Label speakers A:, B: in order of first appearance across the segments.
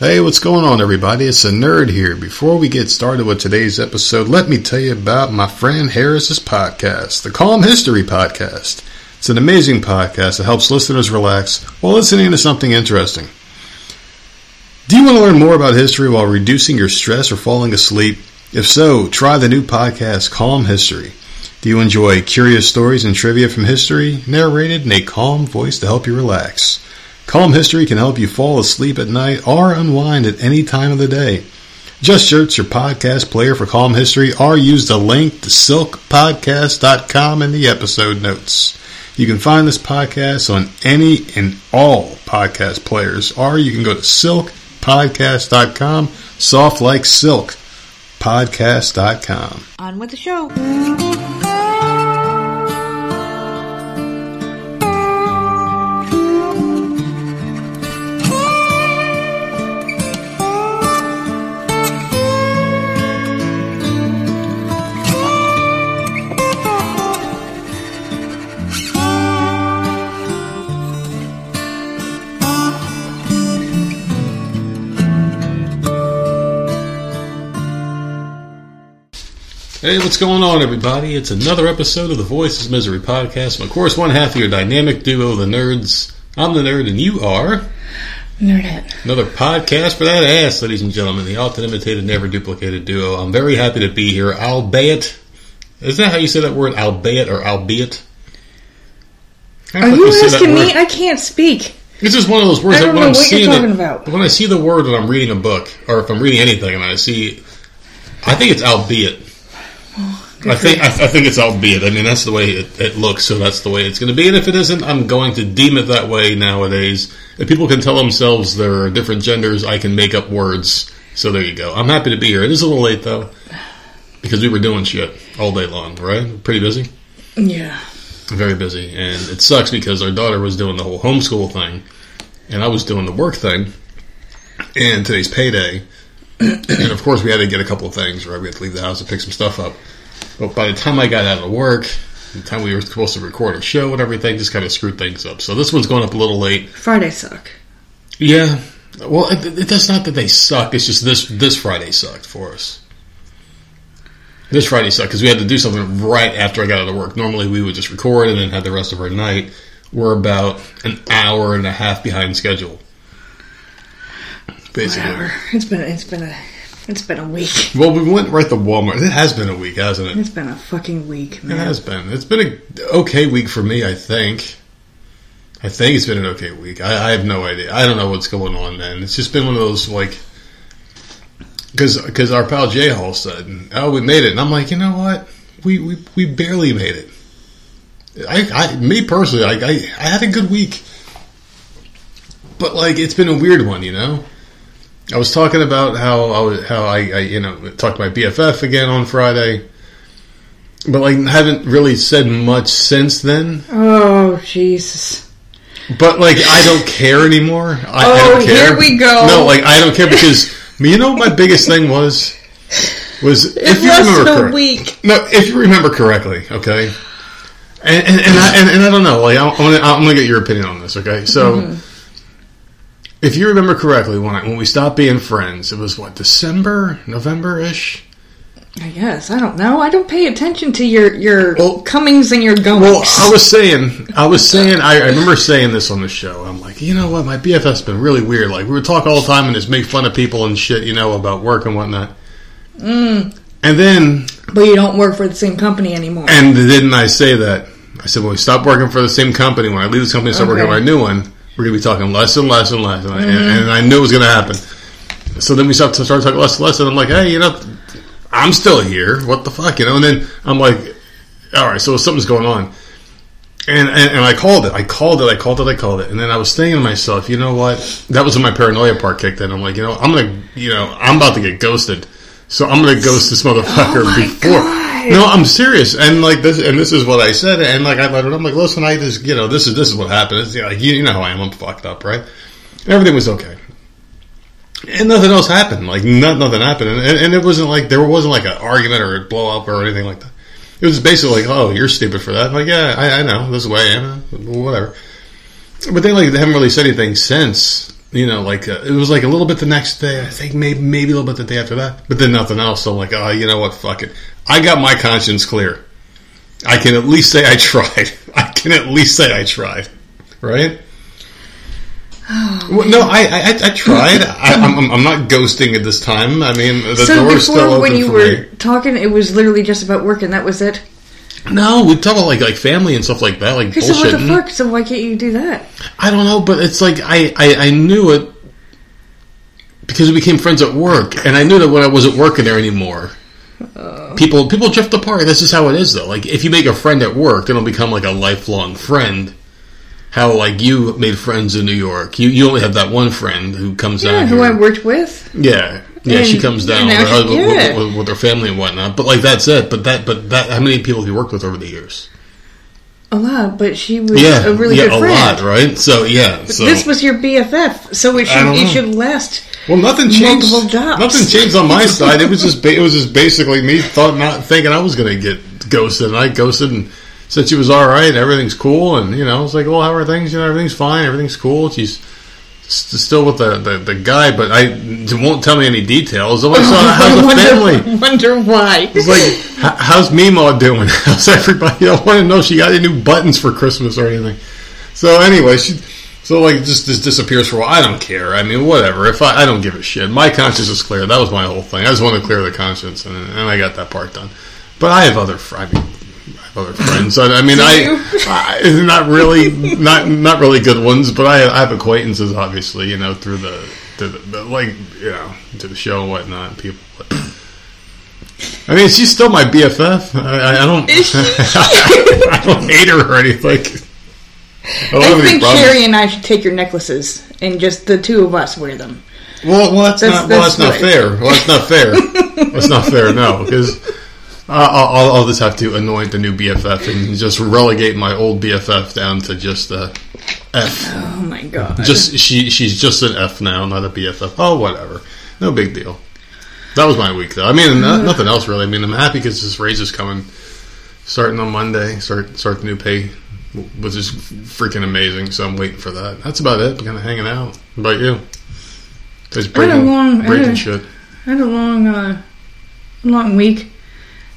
A: Hey, what's going on, everybody? It's a nerd here. Before we get started with today's episode, let me tell you about my friend Harris's podcast, the Calm History Podcast. It's an amazing podcast that helps listeners relax while listening to something interesting. Do you want to learn more about history while reducing your stress or falling asleep? If so, try the new podcast, Calm History. Do you enjoy curious stories and trivia from history, narrated in a calm voice to help you relax? Calm History can help you fall asleep at night or unwind at any time of the day. Just search your podcast player for Calm History or use the link to silkpodcast.com in the episode notes. You can find this podcast on any and all podcast players, or you can go to silkpodcast.com, soft like silk, podcast.com.
B: On with the show.
A: Hey, what's going on, everybody? It's another episode of the Voices Misery podcast. And of course, one half of your dynamic duo, the nerds. I'm the nerd, and you are
B: Nerdette.
A: another podcast for that ass, ladies and gentlemen. The often imitated, never duplicated duo. I'm very happy to be here, albeit. Is that how you say that word, albeit or albeit?
B: Are you
A: that
B: asking me? I can't speak.
A: It's just one of those words
B: I
A: that
B: don't
A: when
B: know
A: I'm
B: what you're
A: seeing
B: talking
A: it,
B: about.
A: when I see the word when I'm reading a book, or if I'm reading anything and I see, I think it's albeit. I think I, I think it's albeit. I mean, that's the way it, it looks, so that's the way it's going to be. And if it isn't, I'm going to deem it that way nowadays. If people can tell themselves there are different genders, I can make up words. So there you go. I'm happy to be here. It is a little late though, because we were doing shit all day long. Right? Pretty busy.
B: Yeah.
A: Very busy, and it sucks because our daughter was doing the whole homeschool thing, and I was doing the work thing. And today's payday, and of course we had to get a couple of things. Right? We had to leave the house to pick some stuff up. But by the time I got out of work, the time we were supposed to record a show and everything, just kind of screwed things up. So this one's going up a little late.
B: Friday suck.
A: Yeah. Well, it, it, that's not that they suck. It's just this this Friday sucked for us. This Friday sucked because we had to do something right after I got out of work. Normally we would just record and then have the rest of our night. We're about an hour and a half behind schedule. Basically.
B: Whatever. It's been it's been a it's been a week.
A: Well, we went right to Walmart. It has been a week, hasn't it?
B: It's been a fucking week,
A: It has been. It's been a okay week for me. I think. I think it's been an okay week. I, I have no idea. I don't know what's going on, man. It's just been one of those like, because because our pal J Hall said, "Oh, we made it," and I'm like, you know what? We we, we barely made it. I, I me personally, I, I I had a good week, but like it's been a weird one, you know. I was talking about how I was, how I, I you know talked to my BFF again on Friday but like haven't really said much since then.
B: Oh Jesus.
A: But like I don't care anymore. I, I
B: Oh,
A: don't care.
B: here we go.
A: No, like I don't care because you know what my biggest thing was was
B: It
A: if you remember
B: a
A: correct-
B: week.
A: No, if you remember correctly, okay. And and, and, I, and, and I don't know. Like I'm gonna, I'm gonna get your opinion on this. Okay, so.
B: Mm-hmm.
A: If you remember correctly, when I, when we stopped being friends, it was what December, November ish.
B: I guess I don't know. I don't pay attention to your your
A: Well-
B: comings and your goings.
A: Well, I was saying, I was saying, I, I remember saying this on the show. I'm like, you know what, my BFF's been really weird. Like, we would talk all the time and just make fun of people and shit, you know, about work and whatnot.
B: Mm.
A: And then,
B: but you don't work for the same company anymore.
A: and didn't I say that? I said, when we stop working for the same company, when I leave this company and start working for a new one, we're going to be talking less and less and less. And, I, and I knew it was going to happen. So then we start to start talking less and less, and I'm like, hey, you know, I'm still here. What the fuck, you know? And then I'm like, all right, so something's going on. And, and and I called it. I called it. I called it. I called it. And then I was thinking to myself, you know what? That was when my paranoia part kicked in. I'm like, you know, I'm gonna, you know, I'm about to get ghosted. So I'm gonna ghost this motherfucker
B: Oh
A: before.
B: God.
A: No, I'm serious. And like this, and this is what I said. And like I let her. I'm like, listen, I just, you know, this is this is what happened. It's, you, know, like, you, you know how I am. I'm fucked up, right? Everything was okay. And nothing else happened. Like not, nothing happened, and, and it wasn't like there wasn't like an argument or a blow up or anything like that. It was basically like, "Oh, you're stupid for that." I'm like, yeah, I, I know. This is the way I am. Whatever. But they like they haven't really said anything since. You know, like uh, it was like a little bit the next day. I think maybe maybe a little bit the day after that, but then nothing else. So I'm like, oh, you know what? Fuck it. I got my conscience clear. I can at least say I tried. I can at least say I tried. Right? Oh, well, no, I, I I tried. I, I'm, I'm- I'm not ghosting at this time. I mean, the
B: so
A: door's still
B: before,
A: open
B: when you were
A: me.
B: talking, it was literally just about work, and that was it.
A: No, we talk about like like family and stuff like that, like
B: Okay, so what the fuck? So why can't you do that?
A: I don't know, but it's like I, I, I knew it because we became friends at work, and I knew that when I wasn't working there anymore, oh. people people drift apart. This is how it is, though. Like if you make a friend at work, then it'll become like a lifelong friend. How like you made friends in New York, you you only have that one friend who comes
B: Yeah,
A: down
B: who
A: here.
B: I worked with.
A: Yeah, yeah, she comes down with her,
B: she- yeah.
A: with, with, with her family and whatnot. But like that's it. But that but that how many people have you worked with over the years?
B: A lot, but she was
A: Yeah,
B: a really
A: yeah,
B: good
A: a
B: friend.
A: A lot, right? So yeah, so
B: This was your BFF, so it should it should last.
A: Well, nothing changed.
B: Multiple jobs.
A: Nothing changed on my side. It was just ba- it was just basically me thought not thinking I was going to get ghosted, and I ghosted and said she was all right, and everything's cool, and you know I was like, well, how are things? You know, everything's fine, everything's cool. She's still with the, the, the guy, but I won't tell me any details. I'm so how's the
B: wonder,
A: family?
B: Wonder why?
A: It's like, how's Mima doing? How's everybody? I want to know if she got any new buttons for Christmas or anything. So anyway, she so like just, just disappears for a while. I don't care. I mean, whatever. If I, I don't give a shit. My conscience is clear. That was my whole thing. I just want to clear the conscience, and, and I got that part done. But I have other. I mean, I other friends. I, I mean, I, I not really not not really good ones, but I, I have acquaintances, obviously. You know, through the, through the, like you know to the show and whatnot. People. But, I mean, she's still my BFF. I, I- don't. I don't hate her or anything. I,
B: I think. Sherry and I should take your necklaces and just the two of us wear them.
A: Well, well, that's,
B: That's-
A: not. Well, that's,
B: that's
A: not fair. Well, that's not fair. that's not fair. No, because I'll, I'll, I'll just have to anoint the new BFF and just relegate my old BFF down to just a F.
B: Oh my god!
A: Just she. She's just an F now, not a BFF. Oh, whatever. No big deal. That was my week, though. I mean, no, nothing else really. I mean, I'm happy because this raise is coming, starting on Monday. Start start the new pay, which is freaking amazing. So I'm waiting for that. That's about it. Kind of hanging out. How about you? Just
B: I had a
A: breaking,
B: long- I
A: breaking
B: had a-
A: shit.
B: I had a long, uh, long week.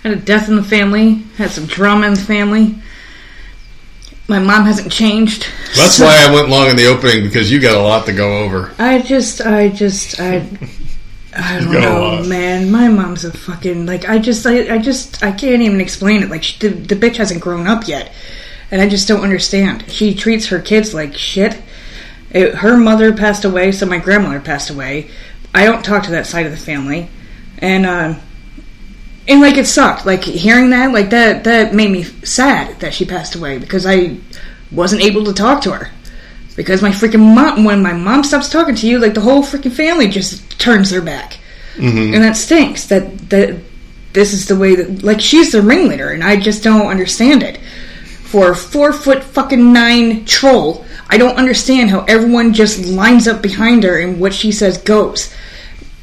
B: Had a death in the family. Had some drama in the family. My mom hasn't changed.
A: That's
B: So-
A: why I went long in the opening because you got a lot to go over.
B: I just, I just, I, I don't know, man. My mom's a fucking like. I just, I, I just, I can't even explain it. Like she, the, the bitch hasn't grown up yet, and I just don't understand. She treats her kids like shit. It, her mother passed away, so my grandmother passed away. I don't talk to that side of the family, and uh, and like it sucked. Like hearing that, like that, that made me sad that she passed away because I wasn't able to talk to her. Because my freaking mom when my mom stops talking to you like the whole freaking family just turns their back. Mm-hmm. And that stinks. That that this is the way that like she's the ringleader and i just don't understand it. For a four foot fucking nine troll i don't understand how everyone just lines up behind her and what she says goes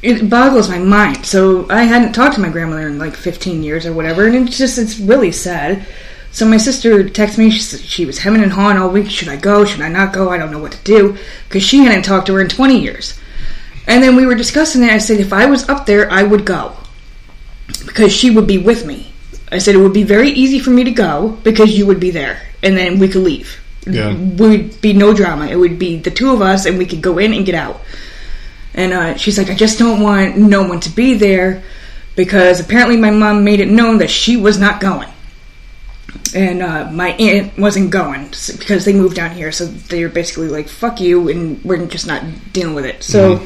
B: it boggles my mind so i hadn't talked to my grandmother in like 15 years or whatever and it's just it's really sad so my sister texted me. She, she was hemming and hawing all week. Should I go? Should I not go? I don't know what to do because she hadn't talked to her in 20 years. And then we were discussing it. I said if I was up there, I would go because she would be with me. I said it would be very easy for me to go because you would be there, and then we could leave.
A: Yeah.
B: would be no drama. It would be the two of us, and we could go in and get out. And uh, she's like, I just don't want no one to be there because apparently my mom made it known that she was not going and uh, my aunt wasn't going because they moved down here. So they're basically like, "Fuck you," and we're just not dealing with it. So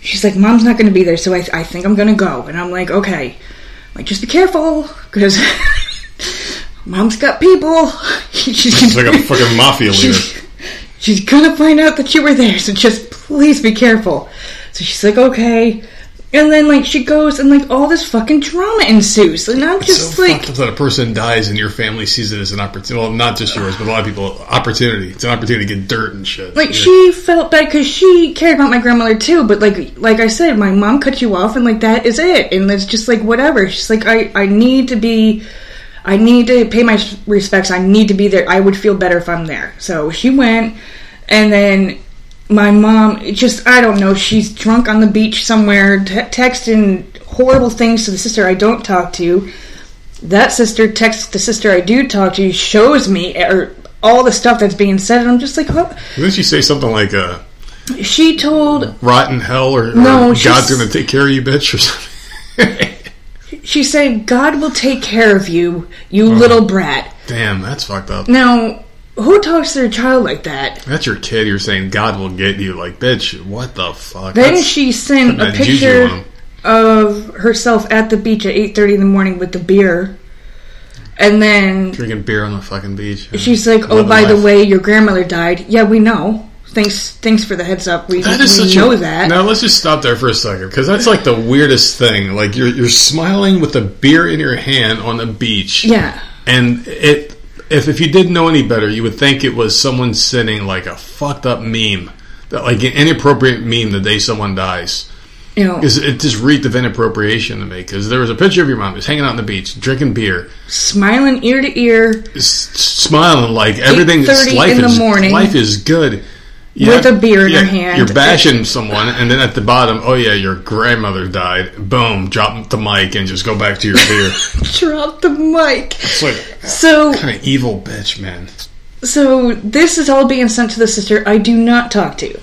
B: she's like, "Mom's not going to be there, so I, I think I'm going to go." And I'm like, "Okay, like just be careful because Mom's got people. she's
A: like a fucking mafia leader.
B: She's gonna find out that you were there, so just please be careful. So she's like, okay. And then like she goes and like all this fucking drama ensues. And I'm just
A: so
B: like
A: that a person dies and your family sees it as an opportunity. Well, not just yours, but a lot of people opportunity. It's an opportunity to get dirt and shit.
B: like
A: Yeah.
B: she felt bad because she cared about my grandmother too. But like like I said, my mom cut you off and like that is it. And it's just like whatever. She's like I I need to be. I need to pay my respects. I need to be there. I would feel better if I'm there. So she went, and then my mom just I don't know. She's drunk on the beach somewhere, t- texting horrible things to the sister I don't talk to. That sister texts the sister I do talk to, shows me or all the stuff that's being said, and I'm just like, what?
A: Didn't she say something like uh,
B: She told
A: "rotten hell" or, or
B: No,
A: "God's gonna take care of you, bitch" or something?
B: she said, "God will take care of you, you hmm. little brat."
A: Damn, that's fucked up.
B: Now, who talks to their child like that?
A: That's your kid. You're saying God will get you. Like, bitch, what the fuck?
B: Then
A: That's
B: she sent a
A: that juju on
B: picture of herself at the beach at 8:30 in the morning with the beer. And then
A: drinking beer on the fucking beach.
B: she's like, "Oh, by the way, your grandmother died." Yeah, we know. Thanks, thanks for the heads up. We,
A: That is
B: we know
A: a,
B: that.
A: Now let's just stop there for a second because that's like the weirdest thing. Like you're you're smiling with a beer in your hand on the beach.
B: Yeah,
A: And it if if you didn't know any better, you would think it was someone sending like a fucked up meme. That like an inappropriate meme the day someone dies.
B: you know,
A: Because it just reeked of inappropriation to me. Because there was a picture of your mom just hanging out on the beach, drinking beer,
B: smiling ear to ear
A: s- smiling like everything.
B: 8:30
A: life
B: in the
A: is
B: morning.
A: life is good.
B: With a beer in your hand.
A: You're bashing someone, and then at the bottom, oh yeah, your grandmother died. Boom, drop the mic and just go back to your beer.
B: drop the mic.
A: it's like
B: So,
A: kind of evil bitch, man.
B: so this is all being sent to the sister I do not talk to.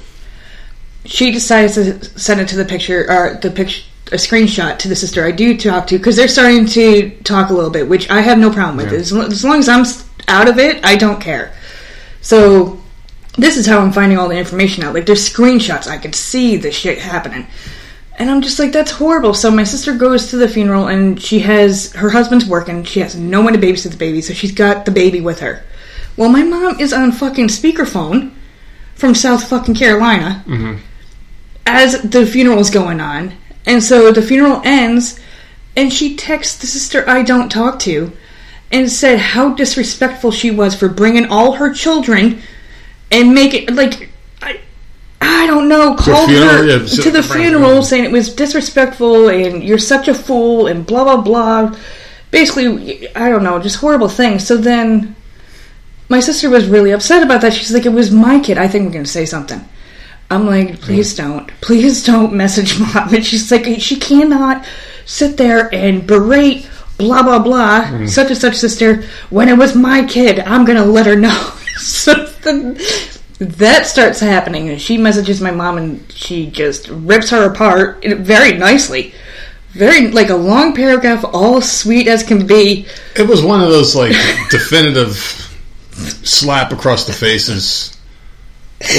B: She decides to send it to the picture or the picture a screenshot to the sister I do talk to because they're starting to talk a little bit, which I have no problem with.
A: Yeah.
B: As long as I'm out of it, I don't care. So this is how I'm finding all the information out. Like there's screenshots, I could see the shit happening. And I'm just like, that's horrible. So my sister goes to the funeral and she has her husband's working. She has no one to babysit the baby, so she's got the baby with her. Well, my mom is on fucking speakerphone from South fucking Carolina mm-hmm. as the funeral's going on. And so the funeral ends and she texts the sister I don't talk to and said how disrespectful she was for bringing all her children and make it like I I don't know called
A: funeral?
B: her
A: Yeah,
B: to the
A: right.
B: funeral saying it was disrespectful and you're such a fool and blah blah blah basically I don't know just horrible things so then my sister was really upset about that she's like it was my kid I think we're going to say something I'm like, please don't. Please don't message mom. And she's like, she cannot sit there and berate blah blah blah mm. such and such sister when it was my kid. I'm gonna let her know. so then that starts happening, and she messages my mom, and she just rips her apart very nicely. Very like a long paragraph, all sweet as can be.
A: It was one of those like definitive slap across the faces.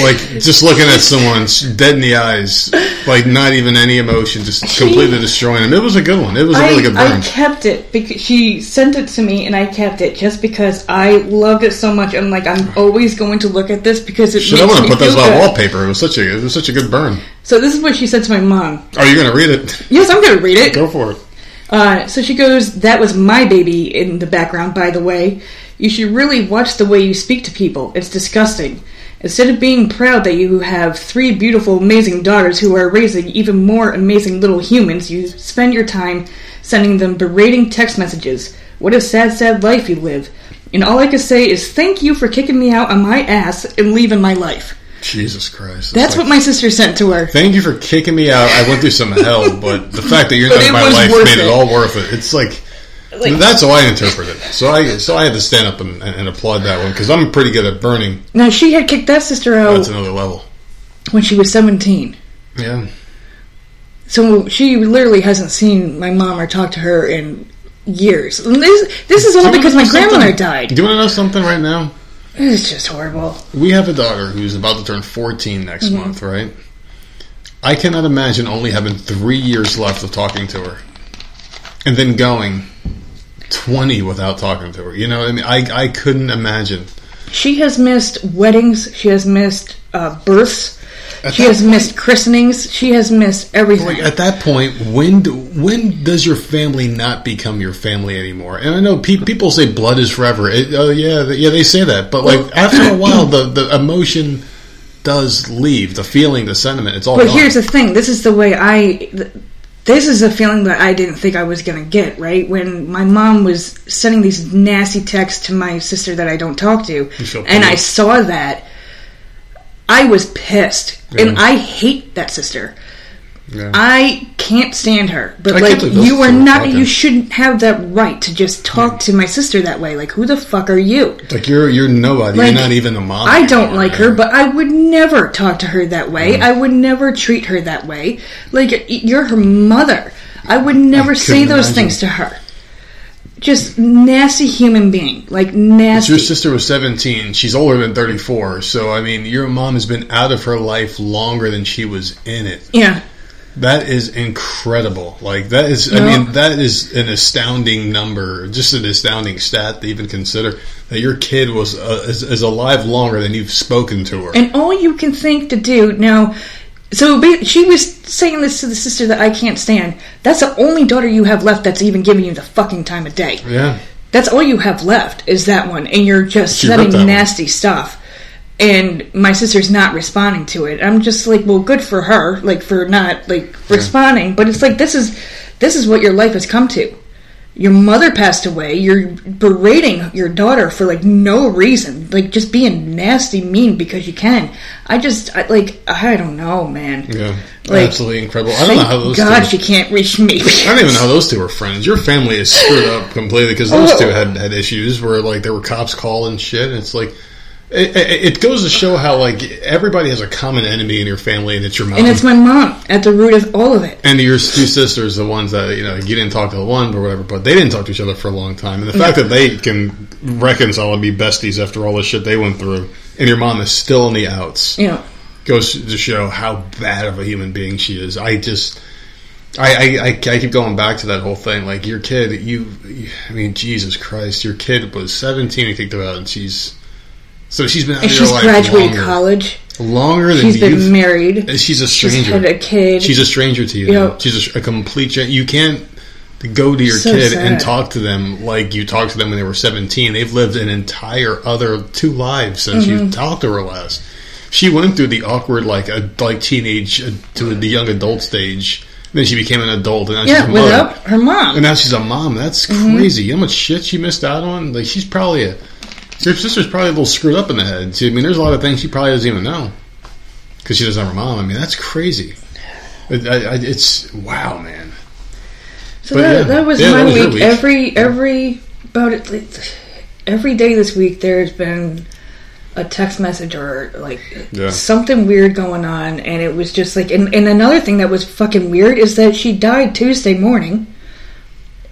A: Like just looking at someone dead in the eyes, like not even any emotion, just completely destroying them. It was a good one. It was a really good burn.
B: I kept it because she sent it to me, and I kept it just because I loved it so much. I'm like, I'm always going to look at this because it
A: Shit, I want to put this on wallpaper. It was such a it was such a good burn.
B: So this is what she said to my mom.
A: Are you going to read it?
B: Yes, I'm going to read it.
A: Go for it.
B: Uh, so she goes, That was my baby in the background, by the way. You should really watch the way you speak to people. It's disgusting. Instead of being proud that you have three beautiful, amazing daughters who are raising even more amazing little humans, you spend your time sending them berating text messages. What a sad, sad life you live. And all I can say is thank you for kicking me out on my ass and leaving my life.
A: Jesus Christ.
B: That's
A: like,
B: what my sister sent to her.
A: Thank you for kicking me out. I went through some hell, but the fact that you're not in my life made it
B: it.
A: all worth it. It's like,
B: Like-
A: that's how I interpret it. So I so I had to stand up and, and applaud that one because I'm pretty good at burning.
B: Now, she had kicked that sister out
A: That's another level.
B: when she was 17.
A: Yeah.
B: So she literally hasn't seen my mom or talked to her in years. And this, this is all because my grandmother
A: something?
B: died.
A: Do you want to know something right now?
B: It's just horrible.
A: We have a daughter who's about to turn 14 next
B: Mm-hmm.
A: month, right? I cannot imagine only having three years left of talking to her, and then going 20 without talking to her. You know what I mean? I I couldn't imagine.
B: She has missed weddings. She has missed uh, births.
A: At
B: She has missed christenings. She has missed everything.
A: Like at that point, when do, when does your family not become your family anymore? And I know pe- people say blood is forever. It, oh yeah, yeah, they say that. But like after a while, the the emotion does leave. The feeling, the sentiment, it's all.
B: But
A: gone.
B: here's the thing. This is the way I. th- This is a feeling that I didn't think I was going to get, right? When my mom was sending these nasty texts to my sister that I don't talk to, and I saw that, I was pissed,
A: Yeah.
B: and I hate that sister.
A: Yeah.
B: I can't stand her. But
A: I
B: like
A: can't believe those
B: you are not
A: talking.
B: you shouldn't have that right to just talk to my sister that way. Like who the fuck are you?
A: like you're you're nobody.
B: Like,
A: you're not even a mom.
B: I don't
A: anymore,
B: like
A: man.
B: her, but I would never talk to her that way. Mm. I would never treat her that way. Like you're her mother. I would never say those
A: imagine.
B: things to her. Just nasty human being. Like
A: But
B: nasty.
A: Your sister was 17. She's older than 34. So, I mean, your mom has been out of her life longer than she was in it.
B: yeah.
A: That is incredible. Like, that is, I
B: Yeah.
A: mean, that is an astounding number, just an astounding stat to even consider that your kid was, uh, is, is alive longer than you've spoken to her.
B: And all you can think to do now. So she was saying this to the sister that I can't stand. That's the only daughter you have left that's even giving you the fucking time of day.
A: yeah.
B: That's all you have left is that one, and you're just
A: She
B: sending
A: ripped that one.
B: nasty stuff. And my sister's not responding to it. I'm just like, well, good for her, like for not like responding. But it's like this is this is what your life has come to. Your mother passed away. You're berating your daughter for like no reason, like just being nasty, mean because you can. I just I, like I don't know, man.
A: Yeah.
B: Like,
A: Absolutely incredible. I don't know how those
B: God
A: two.
B: she can't reach me.
A: I don't even know how those two were friends. Your family is screwed up completely because those
B: Oh.
A: two had had issues where like there were cops calling shit. And it's like it, it, goes to show how like everybody has a common enemy in your family, and it's your mom.
B: and it's my mom at the root of all of it.
A: and your two sisters, the ones that you know you didn't talk to the one or whatever, but they didn't talk to each other for a long time. And the fact that they can reconcile and be besties after all the shit they went through, and your mom is still in the outs,
B: know,
A: goes to show how bad of a human being she is. I just. I, I, I, I keep going back to that whole thing. Like your kid, you, I mean, Jesus Christ, your kid was 17 and kicked her out, and she's so she's been out
B: and
A: of your
B: she's
A: life
B: graduated
A: longer,
B: college.
A: longer than
B: She's been
A: you've-
B: married.
A: She's a
B: She's
A: stranger.
B: had a kid.
A: She's a stranger to you. She's a, a complete. Stranger. You can't go to your
B: So
A: kid
B: sad.
A: and talk to them like you talked to them when they were 17. They've lived an entire other two lives since
B: Mm-hmm.
A: you talked to her last. She went through the awkward, like a like teenage uh, to the young adult stage. Then she became an adult, and now
B: yeah,
A: she's a mother.
B: without her mom.
A: And now she's a mom. That's
B: Mm-hmm.
A: crazy. You know how much shit she missed out on? Like she's probably a your sister's probably a little screwed up in the head. See, I mean, there's a lot of things she probably doesn't even know because she doesn't have her mom. I mean, that's crazy. It, I, I, it's wow, man.
B: so
A: but
B: that,
A: yeah.
B: that was
A: Yeah,
B: my
A: that was
B: week.
A: week.
B: Every every about it every day this week there's been a text message or like
A: Yeah.
B: something weird going on and it was just like and, and another thing that was fucking weird is that she died Tuesday morning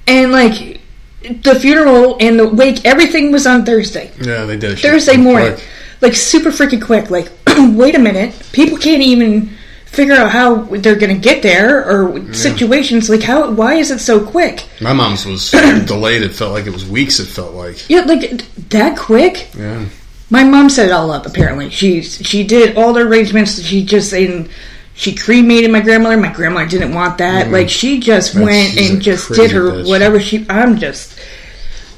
B: and like the funeral and the wake everything was on Thursday.
A: Yeah, they did.
B: Thursday
A: quick.
B: morning. Like super freaking quick. Like, wait a minute. People can't even figure out how they're going to get there or situations. Like, how? Why is it so quick?
A: My mom's was delayed. It felt like it was weeks. It felt like.
B: Yeah, like that quick.
A: Yeah.
B: My mom set it all up. Apparently, she she did all the arrangements. She just and she cremated my grandmother. My grandmother didn't want that. Mm. Like she just
A: That's-
B: went and just did her
A: bitch.
B: whatever she. I'm just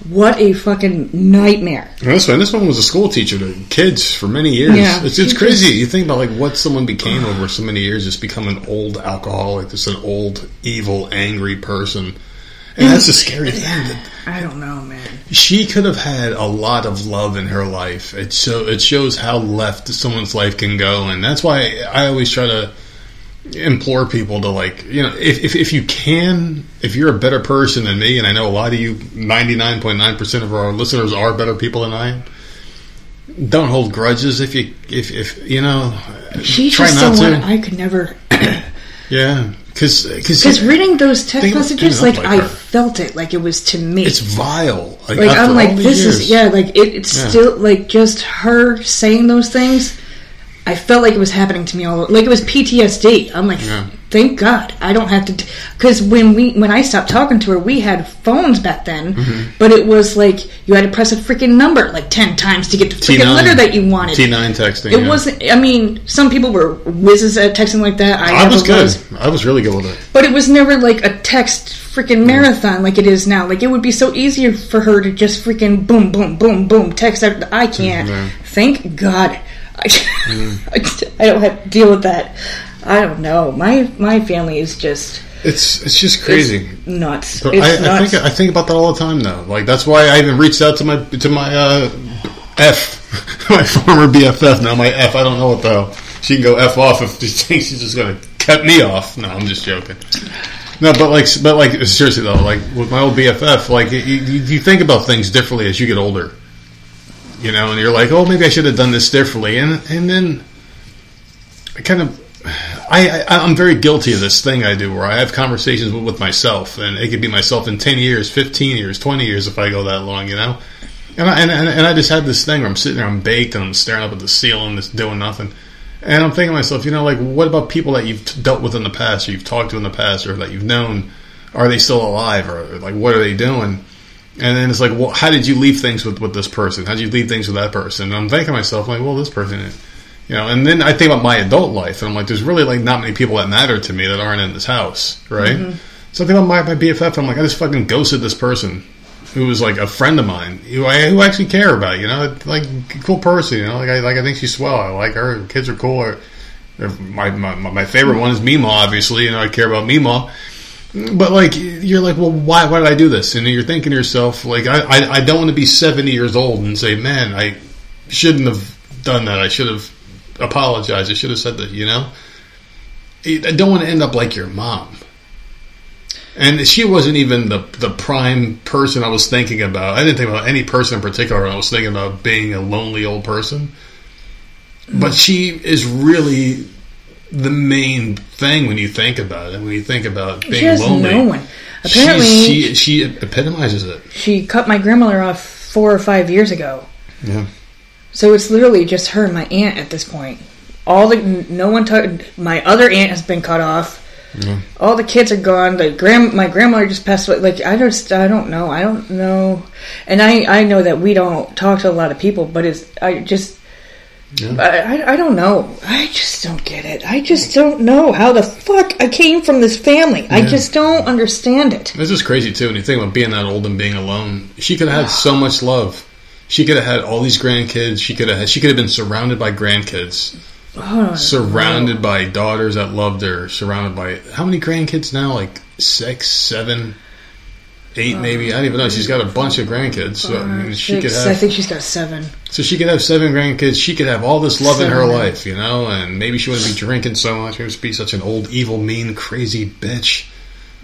B: what a fucking nightmare.
A: And this one, this one was a school teacher to kids for many years.
B: Yeah,
A: it's it's crazy. you think about like what someone became over so many years, just become an old alcoholic, just an old, evil, angry person. And that's the scary thing. That
B: I don't know, man.
A: she could have had a lot of love in her life. It so it shows how left someone's life can go, and that's why I always try to implore people to like you know if, if, if you can if you're a better person than me and i know a lot of you 99.9% of our listeners are better people than i am don't hold grudges if you if, if you know
B: She's
A: try
B: just
A: not
B: someone
A: to
B: I could never.
A: yeah because
B: Because reading those text messages, like,
A: like
B: I
A: her.
B: felt it, like it was to me.
A: it's vile like,
B: like I'm like, this
A: years.
B: is yeah, like it, it's
A: Yeah.
B: still like just her saying those things. I felt like it was happening to me all the like it was PTSD. I'm like,
A: Yeah.
B: thank God I don't have to because when we when I stopped talking to her, we had phones back then,
A: Mm-hmm.
B: but it was like you had to press a freaking number like ten times to get the freaking
A: T9.
B: letter that you wanted.
A: T9 texting
B: It
A: yeah.
B: wasn't. I mean, some people were whizzes at texting like that. I,
A: I was good I was really good with it
B: but it was never like a text freaking marathon like it is now. Like it would be so easier for her to just freaking boom, boom, boom, boom, text. Out. I can't.
A: Yeah.
B: Thank God, I, I don't have to deal with that. I don't know. My my family is just
A: it's it's just crazy
B: it's nuts. It's
A: I, I think I think about that all the time though. Like that's why I even reached out to my to my uh, F my former BFF, now my F. I don't know what the hell. She can go F off if she thinks she's just gonna cut me off. No, I'm just joking. No, but like, but like, seriously though, like with my old BFF, like you, you think about things differently as you get older. You know, and you're like, oh, maybe I should have done this differently, and and then I kind of I, I I'm very guilty of this thing I do where I have conversations with, with myself, and it could be myself in ten years, fifteen years, twenty years if I go that long, you know. And I, and, and, and I just had this thing where I'm sitting there, I'm baked, and I'm staring up at the ceiling, just doing nothing. And I'm thinking to myself, you know, like, what about people that you've dealt with in the past, or you've talked to in the past, or that you've known? Are they still alive, or like, what are they doing? And then it's like, well, how did you leave things with, with this person? How did you leave things with that person? And I'm thinking to myself, like, well, this person, you know. And then I think about my adult life, and I'm like, there's really like not many people that matter to me that aren't in this house, right? Mm-hmm. So I think about my, my BFF, I'm like, I just fucking ghosted this person who was like a friend of mine who I who I actually care about. You know, like cool person. You know, like I like I think she's swell. I like her. her kids are cool. Or, my, my my favorite one is Mima. Obviously, you know, I care about Mima. But like you're like, well, why why did I do this? And you're thinking to yourself, like, I I, I don't want to be 70 years old and say, man, I shouldn't have done that. I should have apologized. I should have said that. You know, I don't want to end up like your mom and she wasn't even the the prime person I was thinking about. I didn't think about any person in particular. I was thinking about being a lonely old person. But mm. she is really the main thing when you think about it. When you think about being she has lonely, no one. Apparently, she she epitomizes it.
B: She cut my grandmother off four or five years ago.
A: Yeah.
B: So it's literally just her and my aunt at this point. All the no one took. My other aunt has been cut off yeah. All the kids are gone. The grand, my grandmother just passed away. Like I just, I don't know. I don't know. And I, I know that we don't talk to a lot of people, but it's, I just, yeah. I, I don't know. I just don't get it. I just don't know how the fuck I came from this family. Yeah. I just don't understand it.
A: This is crazy too. When you think about being that old and being alone, she could have had so much love. She could have had all these grandkids. She could have. She could have been surrounded by grandkids Oh, surrounded by daughters that loved her. Surrounded by how many grandkids now? Like six, seven, eight, maybe. I don't even know. She's got a bunch of grandkids. So I mean, uh, she
B: could have. I think she's got seven.
A: So she could have seven grandkids. She could have all this love seven. in her life, you know. And maybe she wouldn't be drinking so much. She would be such an old, evil, mean, crazy bitch.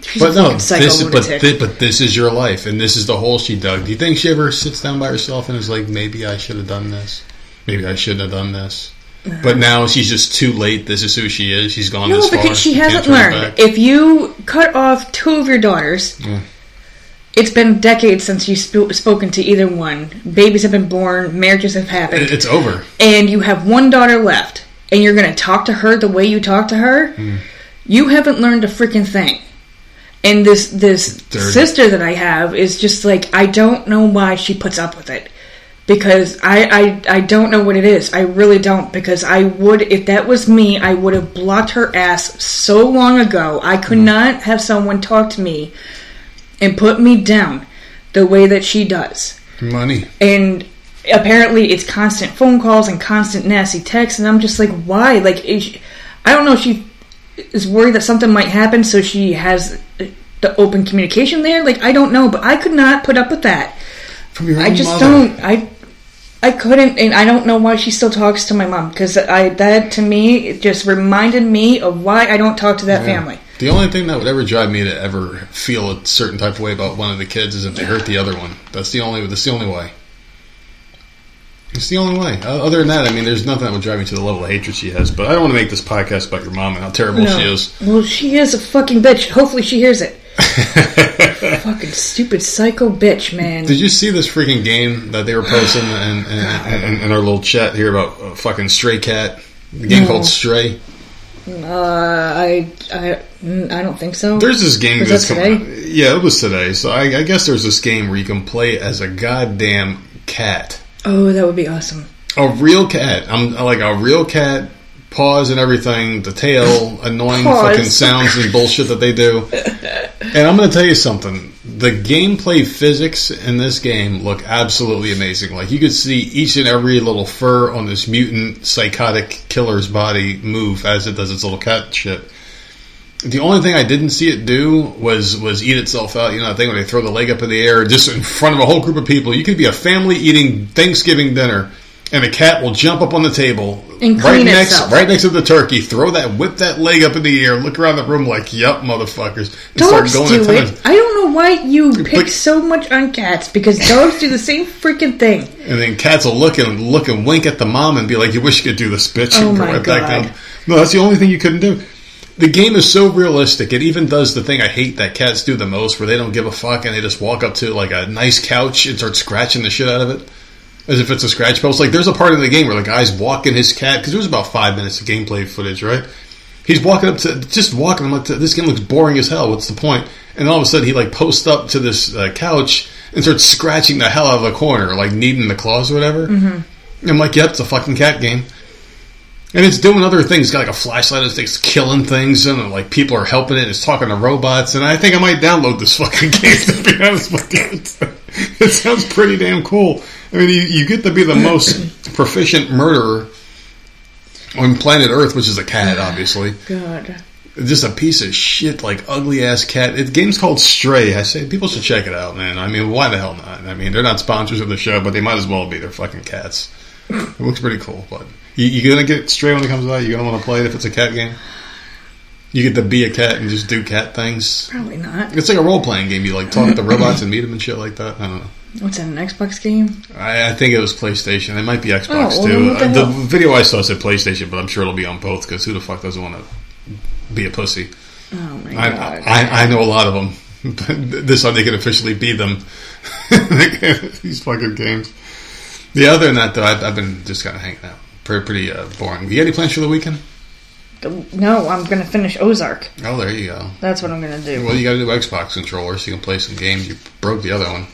A: She's but no, this is, but, th- but this is your life, and this is the hole she dug. Do you think she ever sits down by herself and is like, maybe I should have done this? Maybe I shouldn't have done this. Uh-huh. But now she's just too late. This is who she is. She's gone no, this
B: far. because she, hasn't learned. If you cut off two of your daughters, yeah. It's been decades since you've sp- spoken to either one. Babies have been born. Marriages have happened.
A: It's over.
B: And you have one daughter left, and you're going to talk to her the way you talk to her. Mm. You haven't learned a freaking thing. And this this sister that I have is just like I don't know why she puts up with it because I, I I don't know what it is. I really don't because I would if that was me, I would have blocked her ass so long ago. I could mm. not have someone talk to me and put me down the way that she does.
A: Money.
B: And apparently it's constant phone calls and constant nasty texts and I'm just like why? Like she, I don't know she is worried that something might happen so she has the open communication there. Like I don't know, but I could not put up with that.
A: From your
B: I just
A: mother.
B: don't. I I couldn't, and I don't know why she still talks to my mom because I that to me it just reminded me of why I don't talk to that yeah. family.
A: The only thing that would ever drive me to ever feel a certain type of way about one of the kids is if they hurt the other one. That's the only. That's the only way. It's the only way. Other than that, I mean, there's nothing that would drive me to the level of hatred she has. But I don't want to make this podcast about your mom and how terrible no. she is.
B: Well, she is a fucking bitch. Hopefully, she hears it. Fucking stupid psycho bitch, man.
A: Did you see this freaking game that they were posting in, in, in, in our little chat here about fucking Stray Cat? The game no. called Stray.
B: Uh, I, I, Mm, I don't think so.
A: There's this game that's that coming. Out. Yeah, it was today. So I, I guess there's this game where you can play as a goddamn cat.
B: Oh, that would be awesome.
A: A real cat. I'm like a real cat paws and everything, the tail, annoying fucking sounds and bullshit that they do. And I'm going to tell you something. The gameplay physics in this game look absolutely amazing. Like you could see each and every little fur on this mutant psychotic killer's body move as it does its little cat shit. The only thing I didn't see it do was was eat itself out. You know, I think when they throw the leg up in the air just in front of a whole group of people. You could be a family eating Thanksgiving dinner and a cat will jump up on the table
B: And
A: right next
B: itself.
A: right next to the turkey, throw that whip that leg up in the air, look around the room like, "Yup, motherfuckers," and
B: Dogs
A: start
B: do it. I don't know why you pick
A: But-
B: so much on cats because dogs do the same freaking thing.
A: And then cats will look and look and wink at the mom and be like, "You wish you could do this, bitch,"
B: Oh
A: and
B: my
A: right back
B: God.
A: down. No, that's the only thing you couldn't do. The game is so realistic. It even does the thing I hate that cats do the most, where they don't give a fuck and they just walk up to like a nice couch and start scratching the shit out of it, as if it's a scratch post. Like there's a part of the game where the guy's walking his cat because there was about five minutes of gameplay footage, right? He's walking up to just walking. I'm like, this game looks boring as hell. What's the point? And all of a sudden, he like posts up to this uh, couch and starts scratching the hell out of the corner, like kneading the claws or whatever. Mm-hmm. I'm like, yep, it's a fucking cat game. And it's doing other things. It's got like a flashlight. It's killing things, and like people are helping it. It's talking to robots, and I think I might download this fucking game. To be honest with you, it sounds pretty damn cool. I mean, you, you get to be the most proficient murderer on planet Earth, which is a cat, obviously
B: God.
A: just a piece of shit, like ugly ass cat. The game's called Stray. I say people should check it out, man. I mean, why the hell not? I mean, they're not sponsors of the show, but they might as well be. They're fucking cats. It looks pretty cool, but you, you gonna get Stray when it comes out? You're gonna want to play it if it's a cat game? You get to be a cat and just do cat things.
B: Probably not.
A: It's like a role playing game. You like talk to robots and meet them and shit like that. I don't know.
B: What's that, an Xbox game?
A: I, I think it was PlayStation. It might be Xbox
B: Oh, well,
A: too.
B: the
A: the video I saw said PlayStation, but I'm sure it'll be on both because who the fuck doesn't want to be a pussy?
B: Oh my
A: I,
B: god.
A: I, I know a lot of them. But this time they can officially be them. These fucking games. The other than that, though, I've, I've been just kind of hanging out. Pretty, pretty uh, boring. You got any plans for the weekend?
B: no, I'm gonna finish Ozark.
A: Oh, there you go.
B: That's what I'm gonna do.
A: Well, you got a new Xbox controller, so you can play some games. You broke the other one.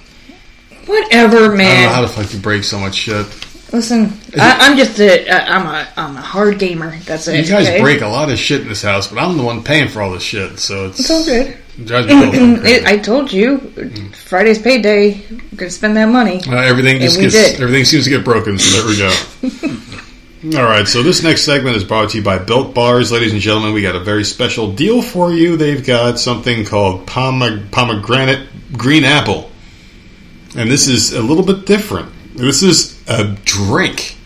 B: Whatever,
A: I don't know
B: man.
A: how the fuck you break so much shit.
B: Listen, I, I'm just a, I'm a, I'm a hard gamer. That's it.
A: You guys
B: okay?
A: break a lot of shit in this house, but I'm the one paying for all this shit, so it's,
B: It's all good.
A: it drives me both
B: It,
A: crazy.
B: I told you, Friday's payday. I'm gonna spend that money.
A: Uh, everything just gets everything seems to get broken. So there we go. All right, so this next segment is brought to you by Built Bars, ladies and gentlemen. We got a very special deal for you. They've got something called pomeg- pomegranate green apple, and this is a little bit different. This is a drink.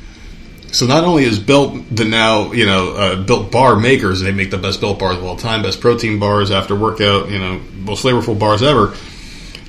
A: So not only is Built the now you know uh, Built Bar makers, they make the best Built bars of all time, best protein bars after workout, you know, most flavorful bars ever.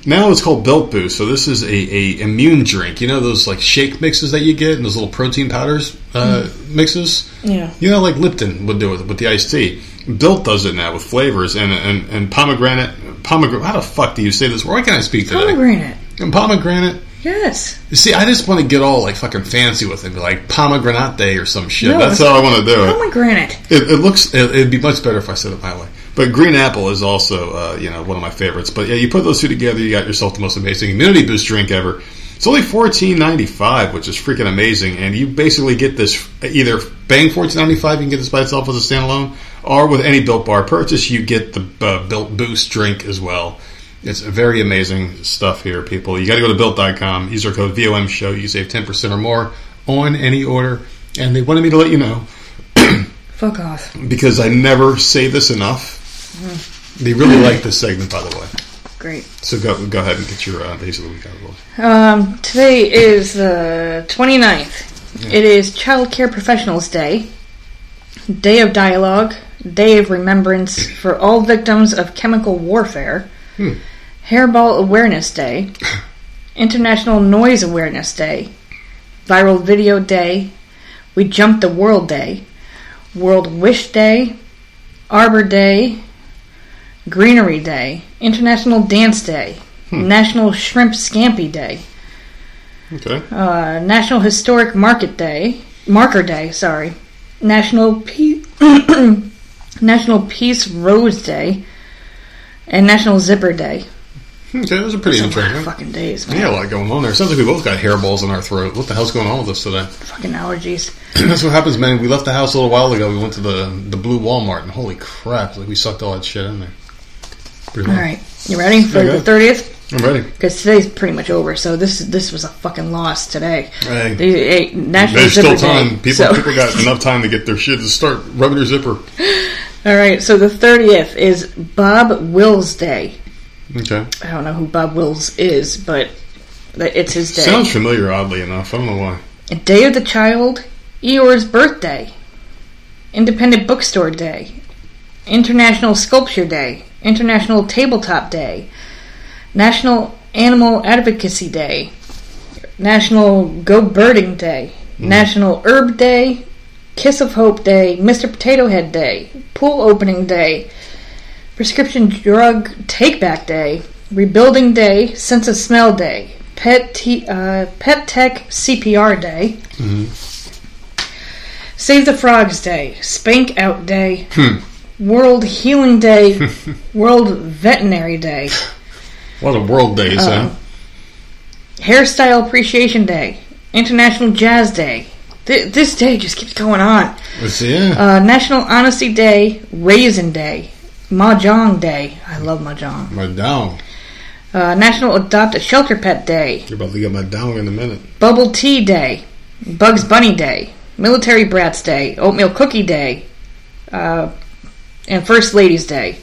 A: Now it's called Built Boost. So this is a, a immune drink. You know those like shake mixes that you get and those little protein powders uh, mixes.
B: Yeah.
A: You know, like Lipton would do with with the iced tea. Built does it now with flavors and and, and pomegranate. Pomegranate. How the fuck do you say this? Why can't I speak today?
B: Pomegranate.
A: And pomegranate.
B: Yes.
A: You see, I just want to get all like fucking fancy with it, be like pomegranate or some shit.
B: No,
A: That's how I want to do it.
B: Pomegranate.
A: It, it looks. It, it'd be much better if I said it my way. But green apple is also, uh, you know, one of my favorites. But yeah, you put those two together, you got yourself the most amazing immunity boost drink ever. It's only fourteen ninety five, which is freaking amazing. And you basically get this either bang fourteen ninety five, you can get this by itself as a standalone, or with any Built Bar purchase, you get the uh, Built Boost drink as well. It's very amazing stuff here, people. You got to go to built.com, use our code VOM show, you save 10% or more on any order. And they wanted me to let you know
B: Fuck off.
A: because I never say this enough. They really like this segment, by the way.
B: Great.
A: So go go ahead and get your uh, days of the week out of the way.
B: Um, today is the 29th. It is Child Care Professionals Day, Day of Dialogue, Day of Remembrance for all victims of chemical warfare,
A: Hmm.
B: Hairball Awareness Day, International Noise Awareness Day, Viral Video Day, We Jumped the World Day, World Wish Day, Arbor Day, Greenery Day, International Dance Day, National Shrimp Scampi Day,
A: Okay.
B: uh, National Historic Market Day, Marker Day, sorry, National Peace, National Peace Rose Day, and National Zipper Day.
A: Okay, those are pretty
B: That's a
A: interesting.
B: fucking days, man.
A: Yeah, a lot going on there. Sounds like we both got hairballs in our throat. What the hell's going on with us today?
B: Fucking allergies.
A: That's what happens, man. We left the house a little while ago. We went to the the blue Walmart, and holy crap! Like we sucked all that shit in there. Pretty
B: All
A: well.
B: you ready for the thirtieth?
A: I'm ready.
B: Because today's pretty much over. So this this was a fucking loss today.
A: Hey.
B: Eh, National
A: There's still time.
B: Day.
A: People
B: So-
A: people got enough time to get their shit to start rubbing their zipper.
B: All right, so the thirtieth is Bob Wills Day.
A: Okay.
B: I don't know who Bob Wills is, but it's his day.
A: Sounds familiar, oddly enough. I don't know why.
B: Day of the Child, Eeyore's birthday, Independent Bookstore Day, International Sculpture Day, International Tabletop Day, National Animal Advocacy Day, National Go Birding Day, mm-hmm. National Herb Day, Kiss of Hope Day, Mr. Potato Head Day, Pool Opening Day, Prescription Drug Take Back Day, Rebuilding Day, Sense of Smell Day, Pet, T- uh, Pet Tech CPR Day, mm-hmm. Save the Frogs Day, Spank Out Day, hmm. World Healing Day, World Veterinary Day,
A: What A world days, huh?
B: Uh, Hairstyle Appreciation Day, International Jazz Day. Th- this day just keeps going on.
A: Let's see, yeah.
B: Uh, National Honesty Day, Raisin Day, Mahjong Day. I love Mahjong.
A: down.
B: Uh, National Adopt a Shelter Pet Day,
A: You're about to get my down in a minute.
B: Bubble Tea Day, Bugs Bunny Day, Military Brats Day, Oatmeal Cookie Day, uh, and First Ladies Day.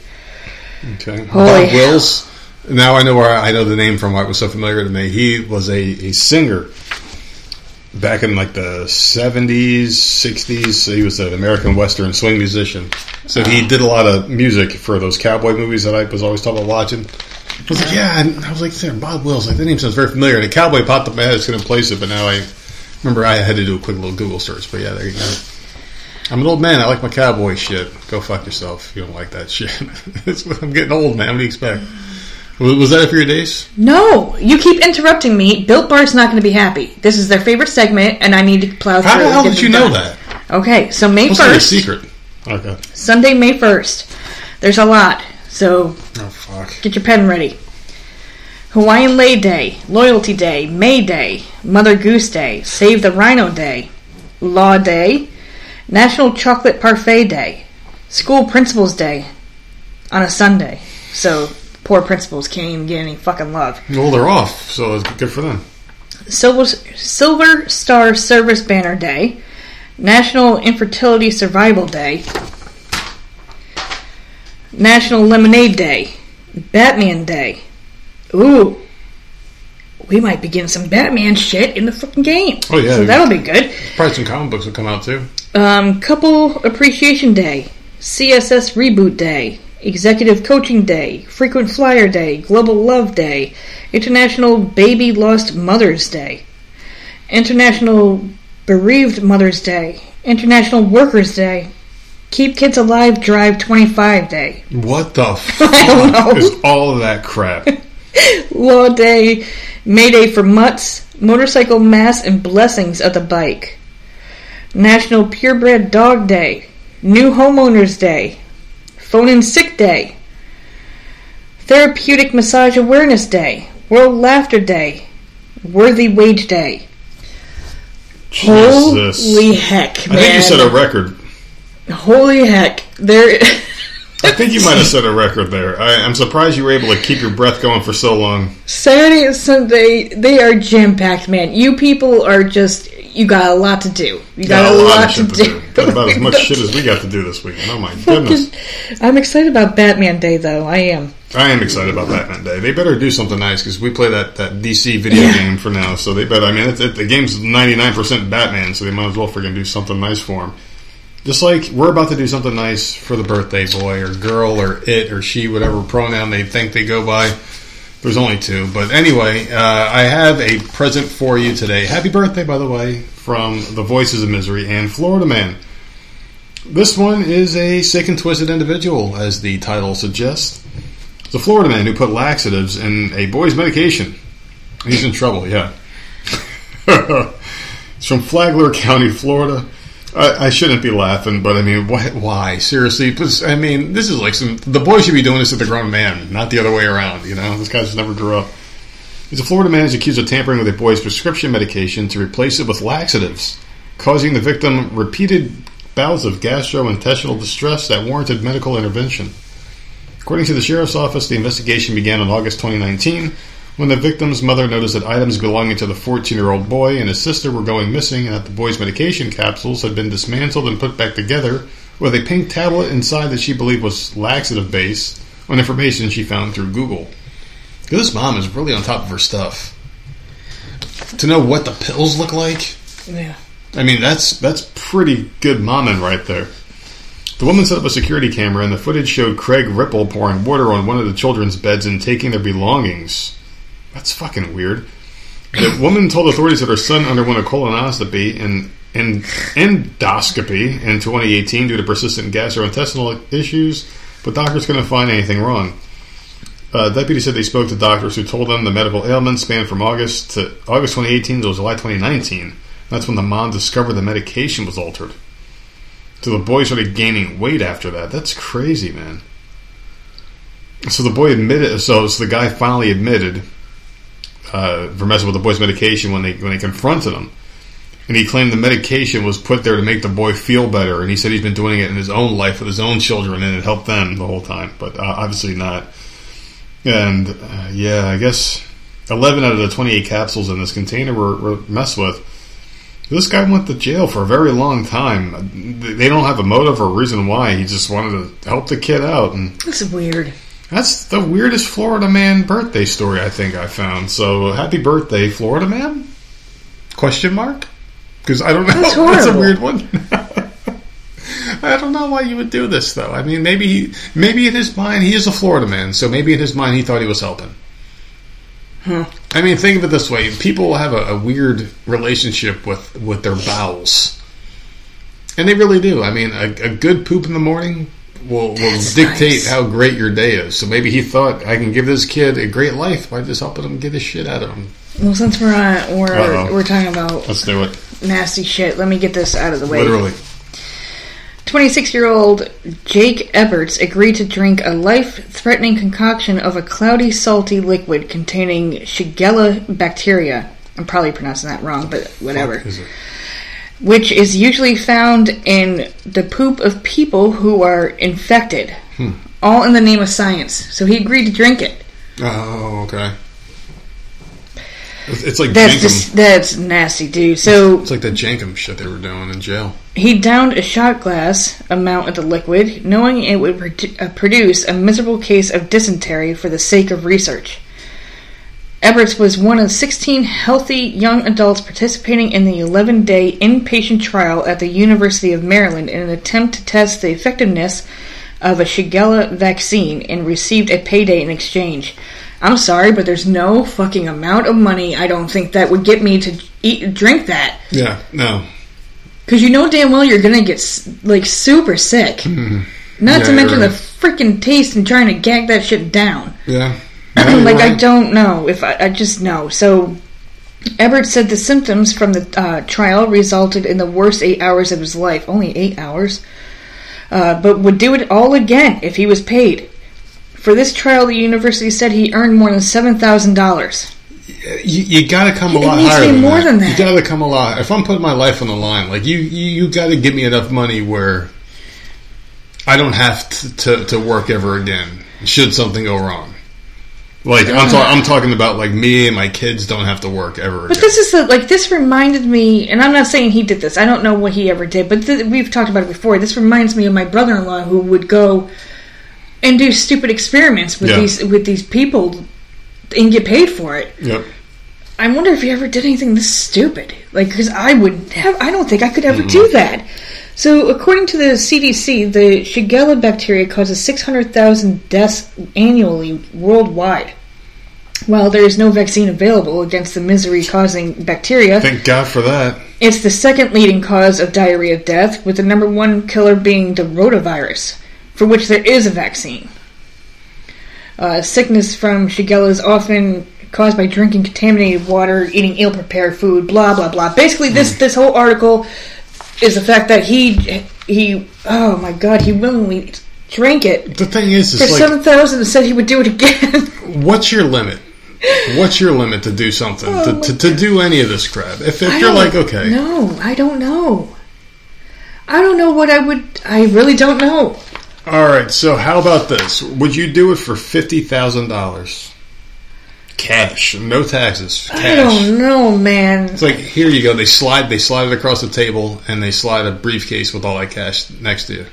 A: Okay.
B: Holy-
A: Bob Wills. Now I know where I know the name from. Why it was so familiar to me. He was a, a singer back in like the seventies, sixties. So he was an American Western swing musician. So he did a lot of music for those cowboy movies that I was always talking about watching. I was like, yeah, and I was like, there, Bob Wills. Like that name sounds very familiar. And a cowboy popped up in my head. I was going to place it, but now I remember I had to do a quick little Google search. But yeah, there you go. I'm an old man. I like my cowboy shit. Go fuck yourself if you don't like that shit. It's- I'm getting old, man. What do you expect? Was that it for your days?
B: No, you keep interrupting me. Built Bar's not going to be happy. This is their favorite segment, and I need to plow through.
A: How the hell did you know
B: done.
A: that?
B: Okay, so May
A: What's like a
B: 1st,
A: secret? Okay.
B: Sunday, May 1st. There's a lot, so
A: Oh fuck.
B: get your pen ready. Hawaiian Lei Day, Loyalty Day, May Day, Mother Goose Day, Save the Rhino Day, Law Day, National Chocolate Parfait Day, School Principals Day on a Sunday. So poor principals can't even get any fucking love.
A: Well, they're off, so it's good for them.
B: Silver, Silver Star Service Banner Day, National Infertility Survival Day, National Lemonade Day, Batman Day. Ooh, we might be getting some Batman shit in the fucking game.
A: Oh, yeah.
B: so that'll be good.
A: Probably some comic books will come out too.
B: Um, Couple Appreciation Day, CSS Reboot Day, Executive Coaching Day, Frequent Flyer Day, Global Love Day, International Baby Lost Mothers Day, International Bereaved Mothers Day, International Workers Day, Keep Kids Alive Drive 25 Day,
A: What the fuck
B: I don't know.
A: is all of that crap?
B: Law Day, May Day for Mutts, Motorcycle Mass and Blessings of the Bike, National Purebred Dog Day, New Homeowners Day, Phone in Sick Day, Therapeutic Massage Awareness Day, World Laughter Day, Worthy Wage Day.
A: Jesus.
B: Holy heck, man.
A: I think you set a record.
B: Holy heck! There.
A: I think you might have set a record there. I, I'm surprised you were able to keep your breath going for so long.
B: Saturday and Sunday, they are jam packed, man. You people are just, you got a lot to do. You got, a lot, to, do.
A: Got about as much shit as we got to do this weekend. Oh my goodness.
B: I'm excited about Batman Day, though. I am.
A: I am excited about Batman Day. They better do something nice because we play that, that DC video
B: Yeah.
A: game for now. So they better. I mean, it, it, the game's ninety nine percent Batman, so they might as well freaking do something nice for him. Just like we're about to do something nice for the birthday boy or girl or it or she, whatever pronoun they think they go by. There's only two, but anyway, uh, I have a present for you today. Happy birthday, by the way, from the Voices of Misery and Florida Man. This one is a sick and twisted individual, as the title suggests. It's a Florida man who put laxatives in a boy's medication. He's in trouble, yeah. it's from Flagler County, Florida. I, I shouldn't be laughing, but I mean, why? why? Seriously? 'Cause, I mean, this is like some. The boy should be doing this to the grown man, not the other way around, you know? This guy just never grew up. He's a Florida man who's accused of tampering with a boy's prescription medication to replace it with laxatives, causing the victim repeated bouts of gastrointestinal distress that warranted medical intervention. According to the sheriff's office, the investigation began in August 2019 when the victim's mother noticed that items belonging to the 14 year old boy and his sister were going missing and that the boy's medication capsules had been dismantled and put back together with a pink tablet inside that she believed was laxative base on information she found through Google. This mom is really on top of her stuff. To know what the pills look like,
B: Yeah.
A: I mean, that's that's pretty good momming right there. The woman set up a security camera, and the footage showed Craig Ripple pouring water on one of the children's beds and taking their belongings. That's fucking weird. The woman told authorities that her son underwent a colonoscopy and, and endoscopy in 2018 due to persistent gastrointestinal issues, but doctors couldn't find anything wrong. Uh, deputy said they spoke to doctors who told them the medical ailment spanned from August to August 2018 to July 2019. That's when the mom discovered the medication was altered. So the boy started gaining weight after that. That's crazy, man. So the boy admitted. So, so the guy finally admitted uh, for messing with the boy's medication when they when they confronted him, and he claimed the medication was put there to make the boy feel better. And he said he's been doing it in his own life with his own children, and it helped them the whole time. But uh, obviously not. And uh, yeah, I guess eleven out of the twenty-eight capsules in this container were, were messed with. This guy went to jail for a very long time. They don't have a motive or reason why. He just wanted to help the kid out, and
B: That's weird.
A: That's the weirdest Florida man birthday story I think I found. So happy birthday, Florida man? Question mark? Because I don't know.
B: That's
A: That's a weird one. I don't know why you would do this though. I mean, maybe he, maybe in his mind he is a Florida man, so maybe in his mind he thought he was helping.
B: Huh.
A: I mean, think of it this way: people have a, a weird relationship with with their bowels, and they really do. I mean, a, a good poop in the morning will, will dictate
B: nice.
A: how great your day is. So maybe he thought I can give this kid a great life by just helping him get his shit out of him.
B: Well, since we're on, we're
A: Uh-oh.
B: we're talking about
A: Let's do it.
B: nasty shit, let me get this out of the way.
A: Literally.
B: 26 year old Jake Eberts agreed to drink a life threatening concoction of a cloudy, salty liquid containing Shigella bacteria. I'm probably pronouncing that wrong, but whatever.
A: Fuck is it?
B: Which is usually found in the poop of people who are infected.
A: Hmm.
B: All in the name of science. So he agreed to drink it.
A: Oh, okay. It's, it's like
B: That's just, that's nasty, dude. So
A: it's like the Jankum shit they were doing in jail.
B: He downed a shot glass amount of the liquid, knowing it would produ- uh, produce a miserable case of dysentery for the sake of research. Eberts was one of 16 healthy young adults participating in the 11 day inpatient trial at the University of Maryland in an attempt to test the effectiveness of a Shigella vaccine and received a payday in exchange. I'm sorry, but there's no fucking amount of money I don't think that would get me to eat drink that.
A: Yeah, no.
B: Because you know damn well you're gonna get like super sick. Not
A: Mm-hmm. Yeah,
B: to mention the freaking taste and trying to gag that shit down.
A: Yeah.
B: Like I don't know if I, I just know. So Ebert said the symptoms from the uh, trial resulted in the worst eight hours of his life. Only eight hours, uh, but would do it all again if he was paid. For this trial, the university said he earned more than seven thousand dollars.
A: You, you got to come a
B: It
A: lot higher than
B: more
A: that.
B: than that.
A: You got to come a lot. If I'm putting my life on the line, like you, you, you got to give me enough money where I don't have to, to, to work ever again. Should something go wrong, like I'm, ta- I'm talking about, like me and my kids don't have to work ever
B: But
A: again.
B: this is the, like this reminded me, and I'm not saying he did this. I don't know what he ever did, but th- we've talked about it before. This reminds me of my brother-in-law who would go and do stupid experiments with
A: Yeah.
B: these with these people and get paid for it.
A: Yep.
B: I wonder if he ever did anything this stupid. Like, because I would have, I don't think I could ever do that. So, according to the CDC, the Shigella bacteria causes 600,000 deaths annually worldwide. While there is no vaccine available against the misery causing bacteria,
A: Thank God for that.
B: it's the second leading cause of diarrhea death, with the number one killer being the rotavirus, for which there is a vaccine. Uh, sickness from Shigella is often caused by drinking contaminated water, eating ill-prepared food, blah blah blah. Basically, this this whole article is the fact that he he oh my god he willingly drank it
A: The thing is,
B: for
A: like,
B: seven thousand and said he would do it again.
A: what's your limit? What's your limit to do something to, oh, to, to do any of this crap? If, if you're like, okay,
B: no, I don't know. I don't know what I would. I really don't know.
A: All right, so how about this? Would you do it for fifty thousand dollars, cash, no taxes, cash?
B: I don't know, man.
A: It's like here you go. They slide, they slide it across the table, and they slide a briefcase with all that cash next to you.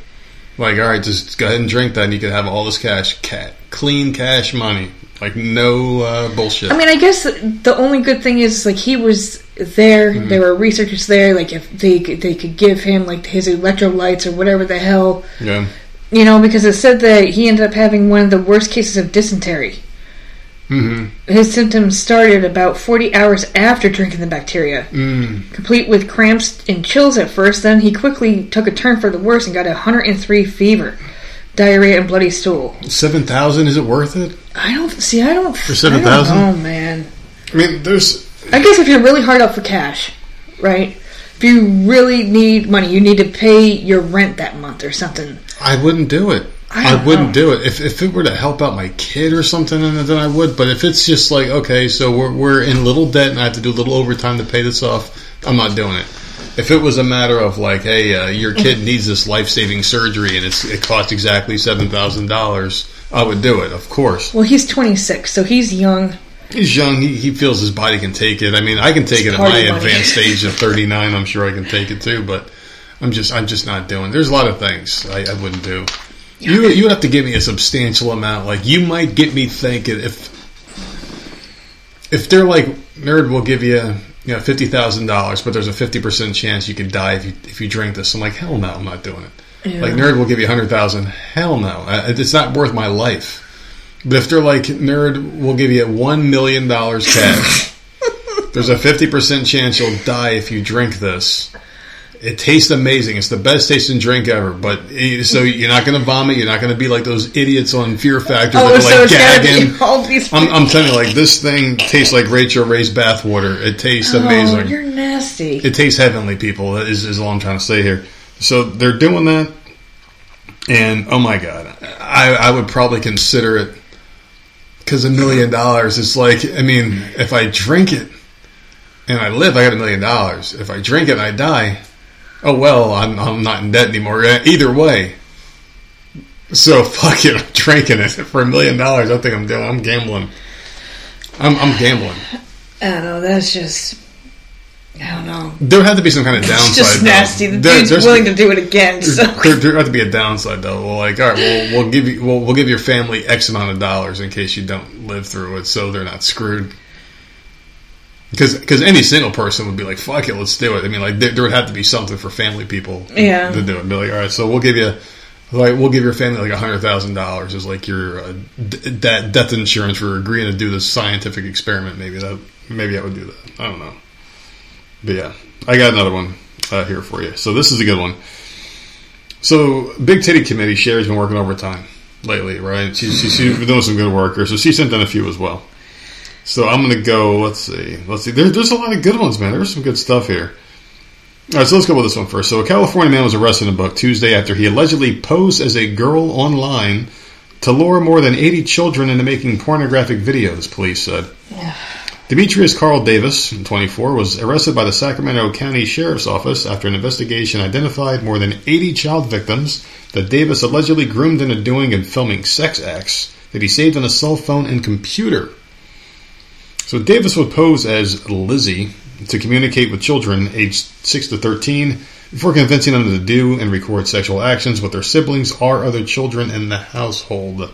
A: Like, all right, just go ahead and drink that, and you can have all this cash, cat, clean cash money, like no uh, bullshit.
B: I mean, I guess the only good thing is like he was there.
A: Mm-hmm.
B: There were researchers there. Like if they could, they could give him like his electrolytes or whatever the hell,
A: yeah,
B: you know, because it said that he ended up having one of the worst cases of dysentery.
A: Hmm
B: His symptoms started about 40 hours after drinking the bacteria,
A: mm.
B: complete with cramps and chills at first. Then he quickly took a turn for the worse and got a 103 fever, diarrhea, and bloody stool.
A: seven thousand. Is it worth it?
B: I don't see. I don't. For
A: 7,000?
B: Oh man.
A: I mean, there's
B: I guess if you're really hard up for cash, right? If you really need money, you need to pay your rent that month or something.
A: I wouldn't do it.
B: I
A: I, wouldn't
B: know.
A: do it. If, if it were to help out my kid or something, then I would. But if it's just like, okay, so we're, we're in little debt and I have to do a little overtime to pay this off, I'm not doing it. If it was a matter of like, hey, uh, your kid needs this life saving surgery and it's, it costs exactly $7,000, I would do it, of course.
B: Well, he's 26, so he's young.
A: He's young. He, he feels his body can take it. I mean, I can take it at my
B: money.
A: advanced age of 39. I'm sure I can take it too, but I'm just, I'm just not doing. There's a lot of things I, I wouldn't do. You, you would have to give me a substantial amount. Like you might get me thinking if, if they're like nerd, will give you, you know, fifty thousand dollars, but there's a fifty percent chance you could die if you if you drink this. I'm like, hell no, I'm not doing it.
B: Yeah.
A: Like nerd will give you a hundred thousand. Hell no, it's not worth my life. But if they're like nerd, we'll give you one million dollars cash. There's a fifty percent chance you'll die if you drink this. It tastes amazing. It's the best tasting drink ever. But so you're not going to vomit. You're not going to be like those idiots on Fear Factor
B: Oh,
A: that are
B: so
A: like
B: it's
A: gagging.
B: be all these.
A: I'm, I'm telling you, like this thing tastes like Rachel Ray's bathwater. It tastes
B: oh,
A: amazing.
B: you're nasty.
A: It tastes heavenly, people. Is is all I'm trying to say here. So they're doing that, and oh my god, I I would probably consider it because a million dollars is like I mean, if I drink it and I live, I got a million dollars. If I drink it and I die, oh well, I'm I'm not in debt anymore. Uh, Either way. So fuck it, I'm drinking it for a million dollars. I think I'm doing. I'm gambling. I'm, I'm gambling.
B: I don't know. That's just. I don't know.
A: There had to be some kind of downside.
B: It's just nasty. The
A: There-
B: dude's willing to do it again. So.
A: there, there had to be a downside though. Well, like, all right, we'll, we'll give you, we'll, we'll give your family X amount of dollars in case you don't live through it, so they're not screwed. Because because any single person would be like, fuck it, let's do it. I mean, like there, there would have to be something for family people
B: Yeah.
A: to do it. Be like, all right, so we'll give you. Like we'll give your family like a hundred thousand dollars as like your uh, d- death death insurance for agreeing to do this scientific experiment. Maybe that maybe I would do that. I don't know. But yeah, I got another one uh, here for you. So this is a good one. So Big Titty Committee Sherry's been working overtime lately, right? She's, she's, she's been doing some good work here, so she sent in a few as well. So I'm gonna go. Let's see. Let's see. There, there's a lot of good ones, man. There's some good stuff here. All right, so let's go with this one first. So a California man was arrested in a Buck Tuesday after he allegedly posed as a girl online to lure more than 80 children into making pornographic videos. Police said. Demetrius Carl Davis, 24, was arrested by the Sacramento County Sheriff's Office after an investigation identified more than 80 child victims that Davis allegedly groomed into doing and filming sex acts that he saved on a cell phone and computer. So Davis would pose as Lizzie to communicate with children aged 6 to 13 before convincing them to do and record sexual actions with their siblings or other children in the household.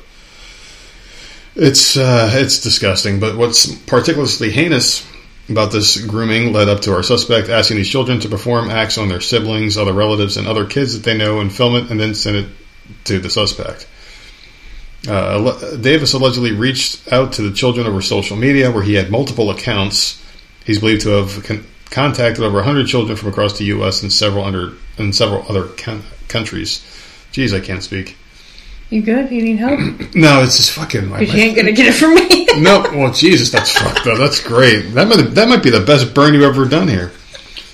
A: It's uh, it's disgusting, but what's particularly heinous about this grooming led up to our suspect asking these children to perform acts on their siblings, other relatives, and other kids that they know and film it and then send it to the suspect. Uh, Davis allegedly reached out to the children over social media where he had multiple accounts. He's believed to have con- contacted over 100 children from across the U.S. and several under and several other con- countries. Jeez, I can't speak.
B: You good? You need help?
A: No, it's just fucking. my-
B: Because you ain't gonna get it from me.
A: no, well, Jesus, that's fucked up. That's great. That might that might be the best burn you've ever done here.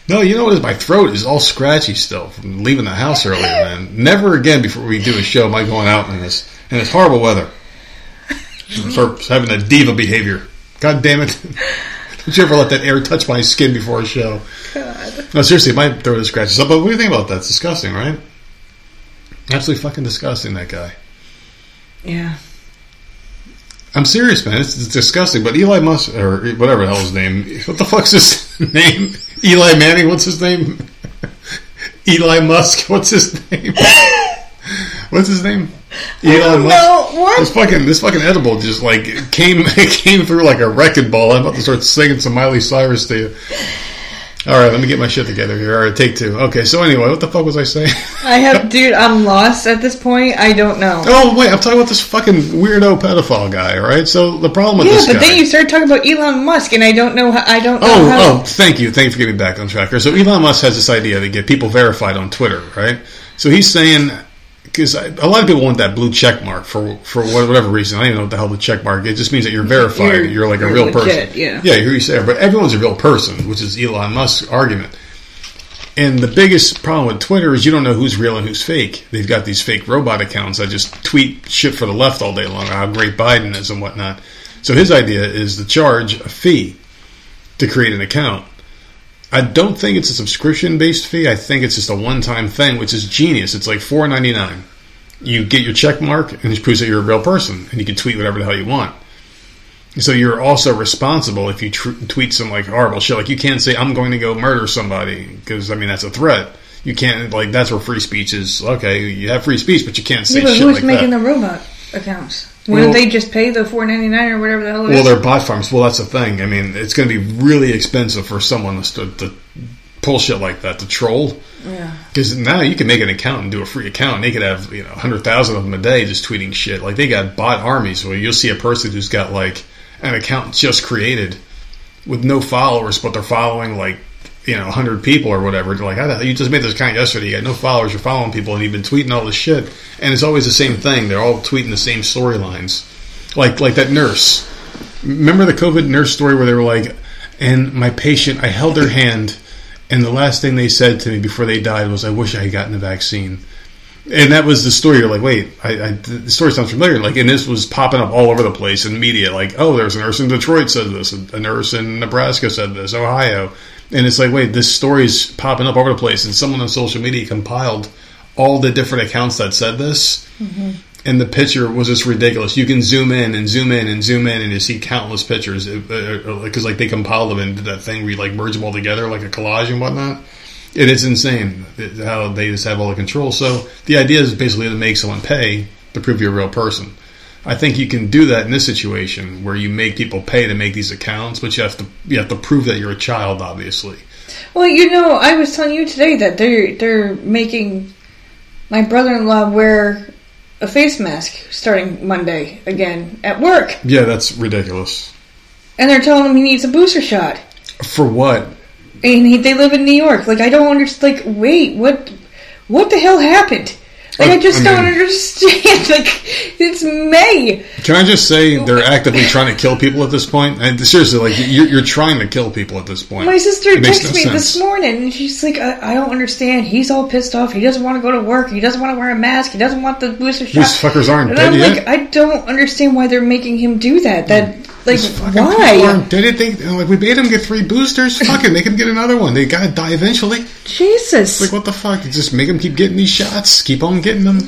A: No, you know what? Is my throat is all scratchy still from leaving the house earlier, man. Never again before we do a show am I going out in this in it's horrible weather. For having that diva behavior. God damn it! Don't you ever let that air touch my skin before a show?
B: God.
A: No, seriously, my throat is scratches up. but what do you think about that? It's disgusting, right? Absolutely fucking disgusting. That guy.
B: Yeah.
A: I'm serious, man. It's, it's disgusting. But Eli Musk, or whatever the hell his name, what the fuck's his name? Eli Manning, what's his name? Eli Musk, what's his name? What's his name? Elon Musk.
B: No, what?
A: This fucking this fucking edible just like came came through like a wrecking ball. I'm about to start singing some Miley Cyrus to you. All right, let me get my shit together here. All right, take two. Okay, so anyway, what the fuck was I saying?
B: I have, dude. I'm lost at this point. I don't know.
A: oh wait, I'm talking about this fucking weirdo pedophile guy. All right, so the problem with
B: yeah,
A: this
B: but
A: guy.
B: then you started talking about Elon Musk, and I don't know. How, I don't know
A: Oh,
B: how.
A: oh, thank you. Thank you for getting me back on track. So Elon Musk has this idea to get people verified on Twitter, right? So he's saying, because a lot of people want that blue check mark for for whatever reason. I don't even know what the hell the check mark. It just means that you're verified. You're,
B: You're-
A: like a real
B: legit,
A: person.
B: yeah.
A: yeah, who you say, but everyone's a real person, which is Elon Musk's argument. And the biggest problem with Twitter is you don't know who's real and who's fake. They've got these fake robot accounts that just tweet shit for the left all day long, how great Biden is and whatnot. So his idea is to charge a fee to create an account. I don't think it's a subscription based fee. I think it's just a one time thing, which is genius. It's like four ninety nine. You get your check mark, and it proves that you're a real person, and you can tweet whatever the hell you want. So you're also responsible if you tr- tweet some like horrible shit. Like you can't say I'm going to go murder somebody because I mean that's a threat. You can't like that's where free speech is. Okay, you have free speech, but you can't say
B: Yeah, but
A: shit
B: who's
A: like
B: making
A: that.
B: the robot accounts? Why
A: Well-
B: they just pay the four ninety nine or whatever the hell it is?
A: Well, they're bot farms. Well, that's the thing. I mean, it's going to be really expensive for someone to, to pull shit like that to troll.
B: yeah.
A: Because now you can make an account and do a free account, and they could have you know hundred thousand of them a day just tweeting shit. Like they got bot armies where you'll see a person who's got like an account just created with no followers, but they're following like you know hundred people or whatever. They're like, how the hell you just made this account yesterday? You got no followers, you're following people, and you've been tweeting all this shit, and it's always the same thing. They're all tweeting the same storylines, like like that nurse. Remember the COVID nurse story where they were like, and my patient, I held her hand, and the last thing they said to me before they died was, "I wish I had gotten the vaccine." And that was the story. You're like, wait, I, I, the story sounds familiar. Like, and this was popping up all over the place in media. Like, oh, there's a nurse in Detroit said this, a nurse in Nebraska said this, Ohio, and it's like, wait, this story's popping up over the place. And someone on social media compiled all the different accounts that said this, mm-hmm. and the picture was just ridiculous. You can zoom in and zoom in and zoom in, and you see countless pictures because uh, uh, uh, like they compiled them and did that thing where you like merge them all together like a collage and whatnot. It is insane how they just have all the control. So the idea is basically to make someone pay to prove you're a real person. I think you can do that in this situation where you make people pay to make these accounts, but you have to you have to prove that you're a child, obviously.
B: Well, you know, I was telling you today that they're they're making my brother in law wear a face mask starting Monday again at work,
A: Yeah, that's ridiculous.
B: and they're telling him he needs a booster shot.
A: For what?
B: and he, they live in New York. Like I don't understand. Like wait, what? What the hell happened? Like I,
A: I-
B: just
A: I
B: don't understand. Like it's May.
A: Can I just say they're actively trying to kill people at this point? And seriously, like you're, you're trying to kill people at this point.
B: My sister texted
A: no
B: me
A: sense.
B: this morning, and she's like, I, "I don't understand. He's all pissed off. He doesn't want to go to work. He doesn't want to wear a mask. He doesn't want the booster shot."
A: These fuckers aren't
B: and
A: dead
B: I'm
A: yet.
B: like, I don't understand why they're making him do that. That hmm.
A: Like fucking
B: why?
A: aren't dead. They like we made them get three boosters. Fuck it, make them get another one. They gotta die eventually.
B: Jesus.
A: Like what the fuck? Just make them keep getting these shots. Keep on getting them.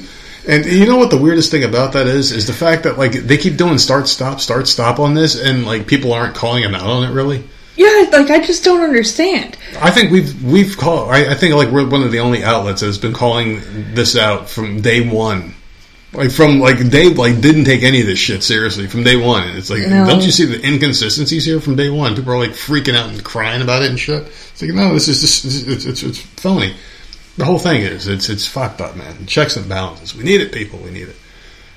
A: And you know what the weirdest thing about that is? Is the fact that like they keep doing start stop start stop on this, and like people aren't calling them out on it really.
B: yeah, like I just don't understand.
A: I think we've we've called. I, I think like we're one of the only outlets that has been calling this out from day one. Like from like Dave like didn't take any of this shit seriously from day one. It's like
B: No.
A: don't you see the inconsistencies here from day one? People are like freaking out and crying about it and shit. It's like no, this is just it's, it's it's phony. The whole thing is it's it's fucked up, man. Checks and balances. We need it, people. We need it.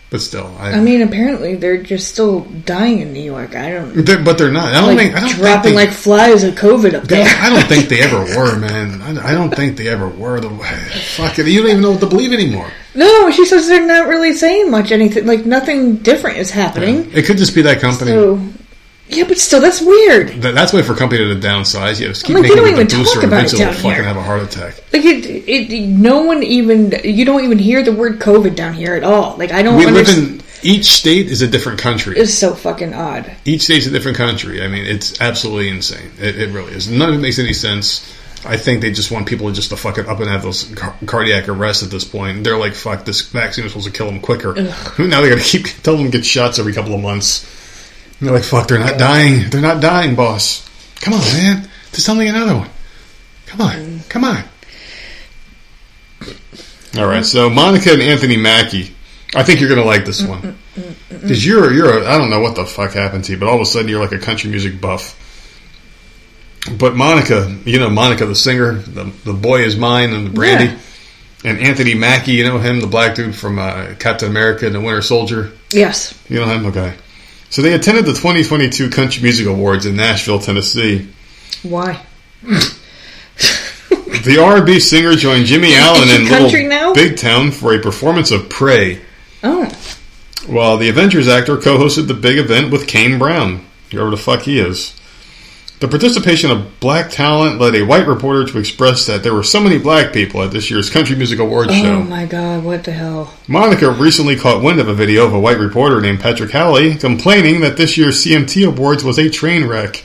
A: But still, I,
B: I mean, apparently they're just still dying in New York. I don't
A: they're, but they're not. I don't
B: like
A: think I don't think
B: dropping
A: they-
B: like flies of COVID up
A: They-
B: there.
A: I don't think they ever were, man. I, I don't think they ever were. The fuck it, you don't even know what to believe anymore.
B: No, she says they're not really saying much anything. Like nothing different is happening.
A: It could just be that company.
B: So, yeah, but still, that's weird.
A: That- that's way for a company to downsize. Yeah, just keep
B: Like, they
A: making
B: don't
A: it the
B: even talk about it down
A: fucking
B: here.
A: have a heart attack.
B: Like it, it, no one even you don't even hear the word COVID down here at all. Like I don't.
A: We live in each state is a different country.
B: It's so fucking odd.
A: Each state's a different country. I mean, it's absolutely insane. It, it really is. None of it makes any sense. I think they just want people to just to fuck it up and have those car- cardiac arrests at this point. They're like, "Fuck, this vaccine is supposed to kill them quicker." Now they got to keep telling them to get shots every couple of months. And they're like, "Fuck, they're not dying. They're not dying, boss. Come on, man. Just tell me another one. Come on, come on." All right, so Monica and Anthony Mackie. I think you're going to like this one because you're you're a, I don't know what the fuck happened to you, but all of a sudden you're like a country music buff. But Monica, you know Monica the singer, the the boy is mine, and the Brandy,
B: Yeah.
A: and Anthony Mackie, you know him, the black dude from uh, Captain America and the Winter Soldier.
B: Yes.
A: You know him, okay. So they attended the 2022 Country Music Awards in Nashville, Tennessee.
B: Why?
A: The R&B singer joined Jimmy Allen in Little
B: now?
A: Big Town for a performance of "Pray."
B: Oh.
A: While the Avengers actor co-hosted the big event with Kane Brown, whoever the fuck he is. The participation of black talent led a white reporter to express that there were so many black people at this year's Country Music Awards
B: Oh
A: show.
B: Oh my god, what the hell?
A: Monica recently caught wind of a video of a white reporter named Patrick Howley complaining that this year's CMT Awards was a train wreck.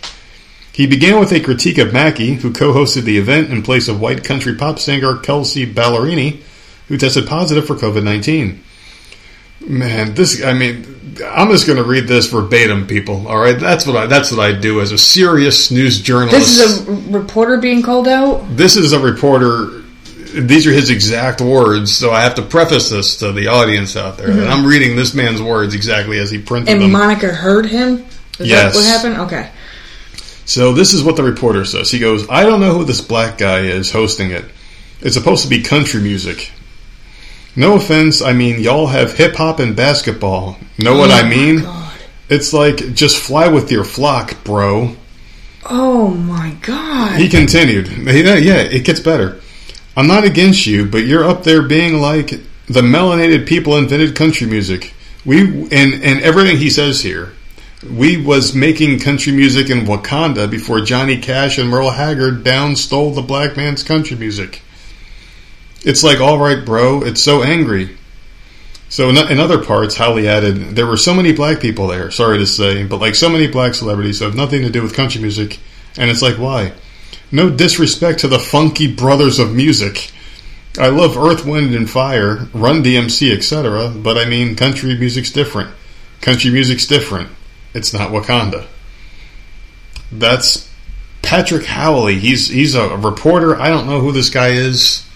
A: He began with a critique of Mackie, who co-hosted the event in place of white country pop singer Kelsea Ballerini, who tested positive for COVID-19. Man, this I mean, I'm just going to read this verbatim, people. All right, that's what I that's what I do as a serious news journalist.
B: This is a reporter being called out?
A: this is a reporter. These are his exact words, so I have to preface this to the audience out there. And I'm reading this man's words exactly as he printed
B: Mm-hmm. And. Monica heard him? Is
A: Yes.
B: that what happened? Okay.
A: So this is what the reporter says. He goes, "I don't know who this black guy is hosting it. It's supposed to be country music. No offense, I mean y'all have hip hop and basketball. Know what oh I
B: Oh my
A: mean? It's like just fly with your flock, bro."
B: Oh my god.
A: He continued, "Yeah, yeah, it gets better. I'm not against you, but you're up there being like the melanated people invented country music. We and and everything he says here." We was making country music in Wakanda before Johnny Cash and Merle Haggard down stole the black man's country music. It's like, all right, bro, it's so angry. So in, other parts, Howley added, there were so many black people there, sorry to say, but like so many black celebrities have nothing to do with country music, and it's like, why? No disrespect to the funky brothers of music. I love Earth, Wind, and Fire, Run DMC, etc., but I mean, country music's different. Country music's different. It's not Wakanda. That's Patrick Howley. He's he's a reporter. I don't know who this guy is.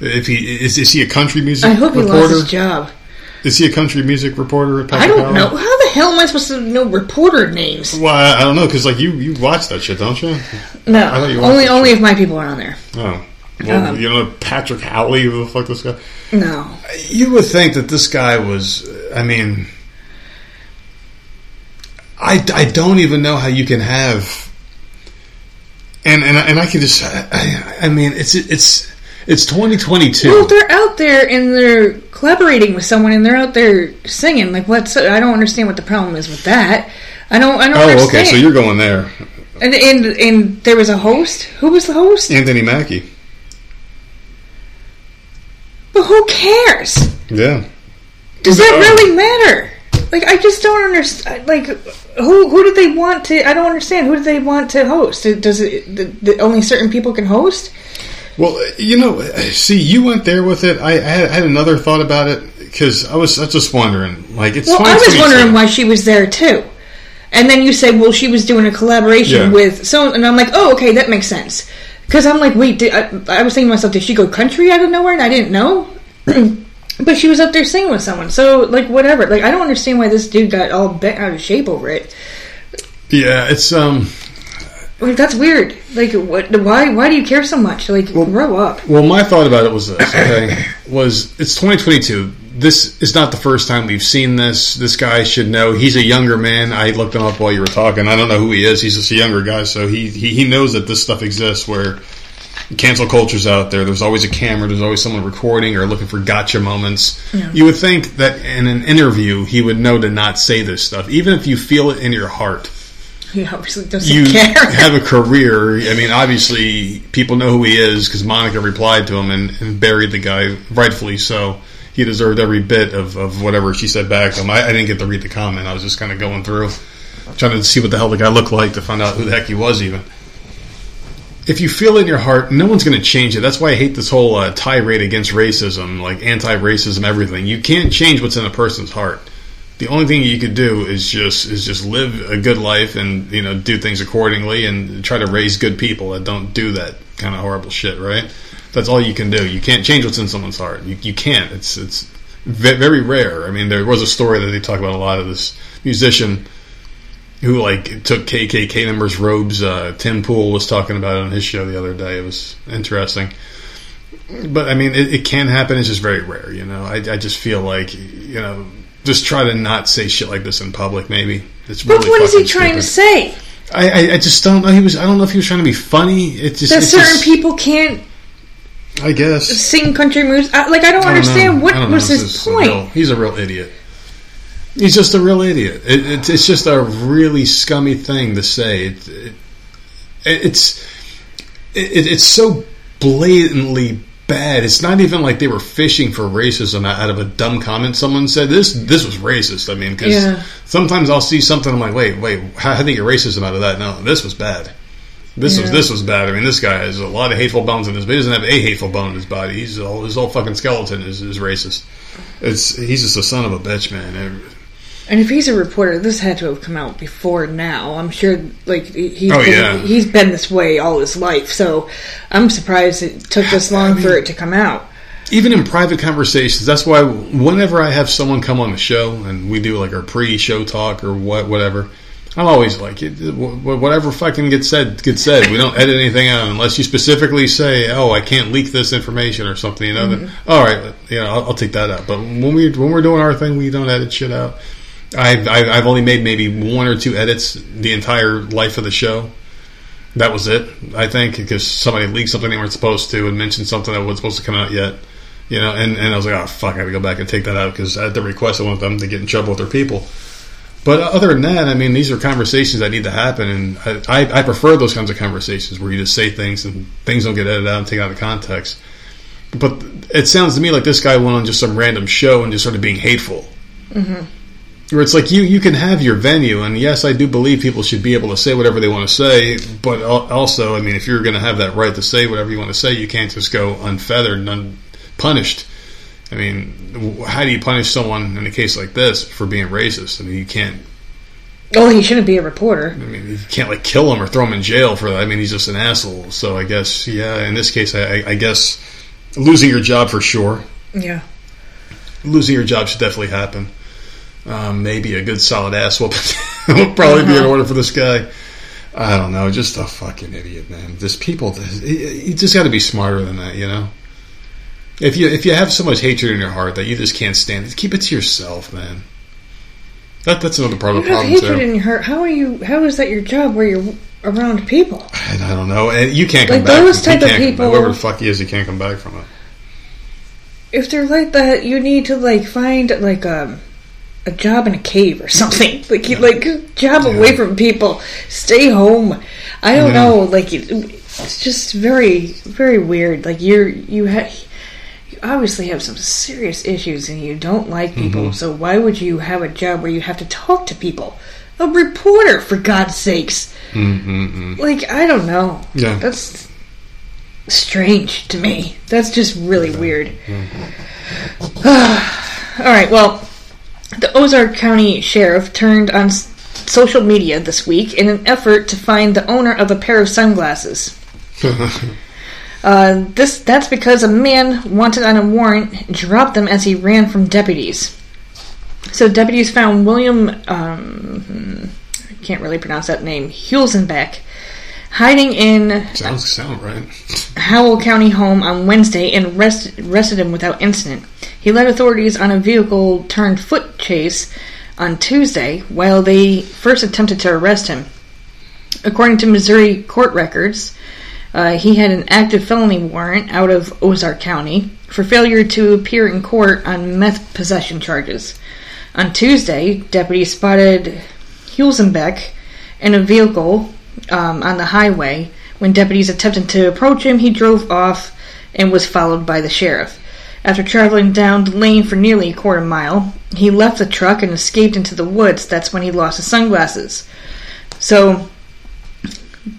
A: If he is, is he a country music
B: I hope he
A: reporter?
B: lost his job.
A: Is he a country music reporter? Patrick
B: I don't know. How the hell am I supposed to know reporter names?
A: Well, I, I don't know because like you you watch that shit, don't you?
B: No.
A: I you
B: Only only
A: shit.
B: if my people are on there.
A: Oh, well,
B: Um,
A: you know Patrick Howley. Who the fuck this guy?
B: No.
A: You would think that this guy was. I mean, I, I don't even know how you can have. And and I- and I can just. I, I mean, it's it's it's 2022.
B: Well, they're out there and they're collaborating with someone and they're out there singing. Like, what's? I don't understand what the problem is with that. I don't. I don't
A: oh,
B: understand.
A: okay. So you're going there,
B: and, and and there was a host. Who was the host?
A: Anthony Mackie.
B: But who cares?
A: Yeah.
B: Does that
A: Oh.
B: really matter? Like, I just don't understand. Like, who who did they want to? I don't understand. Who do they want to host? Does it the, the, only certain people can host?
A: Well, you know, see, you went there with it. I, I, had, I had another thought about it because I was, I was just wondering. Like, it's
B: Well, I was wondering why she was there too. And then you said, well, she was doing a collaboration
A: Yeah.
B: with so, and I'm like, oh, okay, that makes sense. Because I'm like, wait, did, I, I was thinking to myself, did she go country out of nowhere and I didn't know? but she was up there singing with someone, so like whatever. Like I don't understand why this dude got all bent out of shape over it.
A: Yeah, it's um.
B: Like that's weird. Like what? Why? Why do you care so much? Like grow up.
A: Well, my thought about it was this. Okay, was it's 2022. This is not the first time we've seen this. This guy should know. He's a younger man. I looked him up while you were talking. I don't know who he is. He's just a younger guy, so he he, he knows that this stuff exists. Where cancel culture's out there. There's always a camera. There's always someone recording or looking for gotcha moments. You would think that in an interview he would know to not say this stuff, even if you feel it in your heart
B: He obviously doesn't
A: you
B: care.
A: have a career. I mean, obviously, people know who he is because Monica replied to him and, and buried the guy, rightfully so. He deserved every bit of, of whatever she said back to him. I, I didn't get to read the comment. I was just kind of going through, trying to see what the hell the guy looked like to find out who the heck he was, even. If you feel in your heart, no one's going to change it. That's why I hate this whole uh, tirade against racism, like anti racism, everything. You can't change what's in a person's heart. The only thing you could do is just is just live a good life and you know do things accordingly and try to raise good people that don't do that kind of horrible shit. Right? That's all you can do. You can't change what's in someone's heart. You, you can't. It's it's very rare. I mean, there was a story that they talk about a lot of this musician who like took KKK members' robes. Uh, Tim Pool was talking about it on his show the other day. It was interesting. But I mean, it, it can happen. It's just very rare. You know, I, I just feel like you know just try to not say shit like this in public. Maybe it's
B: But what is he
A: fucking
B: trying to say?
A: I, I I just don't know. He was. I don't know if he was trying to be funny. It just
B: That
A: it's
B: certain
A: just-
B: people can't
A: I guess.
B: sing country music. I, like I don't
A: I don't
B: understand
A: know.
B: what
A: don't
B: was his
A: It's just a
B: point.
A: real- he's a real idiot. He's just a real idiot. It, it, it's just a really scummy thing to say. It, it, it's it, it's so blatantly bad. It's not even like they were fishing for racism out of a dumb comment someone said. This this was racist. I mean, because
B: Yeah.
A: sometimes I'll see something. I'm like, wait, wait, how how did they get racism out of that? No, this was bad. This was this was bad. I mean, this guy has a lot of hateful bones in his. But he doesn't have a hateful bone in his body. He's all his whole fucking skeleton is, is racist. It's he's just a son of a bitch, man. And-
B: And if he's a reporter, this had to have come out before now. I'm sure, like he- he's
A: Oh,
B: been,
A: yeah.
B: he's been this way all his life. So I'm surprised it took this long for it to come out.
A: even in private conversations, that's why whenever I have someone come on the show and we do like our pre-show talk or what, whatever, I'm always like, it- whatever fucking gets said, gets said. We don't edit anything out unless you specifically say, "Oh, I can't leak this information" or something. You know, then, mm-hmm. all right, you know, I'll, I'll take that out. But when we when we're doing our thing, we don't edit shit out. I've I've only made maybe one or two edits the entire life of the show. That was it, I think, because somebody leaked something they weren't supposed to and mentioned something that wasn't supposed to come out yet. You know, and, and I was like, oh fuck, I got to go back and take that out because at the request, I want them to get in trouble with their people. But other than that, I mean, these are conversations that need to happen, and I, I, I prefer those kinds of conversations where you just say things and things don't get edited out and taken out of context. But it sounds to me like this guy went on just some random show and just started being hateful. Mm-hmm. Where it's like you you can have your venue, and yes, I do believe people should be able to say whatever they want to say. But also, I mean, if you're going to have that right to say whatever you want to say, you can't just go unfeathered and unpunished. I mean, how do you punish someone in a case like this for being racist? I mean, you can't.
B: Oh, he shouldn't be a reporter.
A: I mean, you can't like kill him or throw him in jail for that. I mean, he's just an asshole. So I guess, yeah, in this case, I, I, I guess losing your job for sure.
B: Yeah.
A: Losing your job should definitely happen. Um, maybe a good solid ass whooping will probably be in order for this guy. I don't know, just a fucking idiot, man. Just people, you just got to be smarter than that, you know. If you if you have so much hatred in your heart that you just can't stand it, keep it to yourself, man. That that's another part
B: You
A: of the problem
B: hatred
A: too.
B: in your heart. How are you? How is that your job where you're around people?
A: And I don't know. And you can't come
B: Like
A: back.
B: those
A: from,
B: type of people-
A: whoever the fuck he is, he can't come back from it.
B: If they're like that, you need to like find like a a job in a cave or something. Like you like job
A: Yeah.
B: away from people. Stay home. I don't
A: Yeah.
B: know. Like it, it's just very very weird. Like you're you have. You obviously have some serious issues and you don't like people,
A: Mm-hmm.
B: so why would you have a job where you have to talk to people? A reporter, for God's sakes.
A: Mm-mm-mm.
B: Like, I don't know.
A: Yeah.
B: That's strange to me. That's just really weird. All right, well, the Ozark County Sheriff turned on social media this week in an effort to find the owner of a pair of sunglasses. Uh, this that's because a man wanted on a warrant dropped them as he ran from deputies. So deputies found William, um, I can't really pronounce that name, Hulsenbeck, hiding in
A: Sounds sound right.
B: Howell County home on Wednesday and arrest, arrested him without incident. He led authorities on a vehicle turned foot chase on Tuesday while they first attempted to arrest him. According to Missouri court records, uh, he had an active felony warrant out of Ozark County for failure to appear in court on meth possession charges. On Tuesday, deputies spotted Hulsenbeck in a vehicle um, on the highway. When deputies attempted to approach him, he drove off and was followed by the sheriff. After traveling down the lane for nearly a quarter mile, he left the truck and escaped into the woods. That's when he lost his sunglasses. So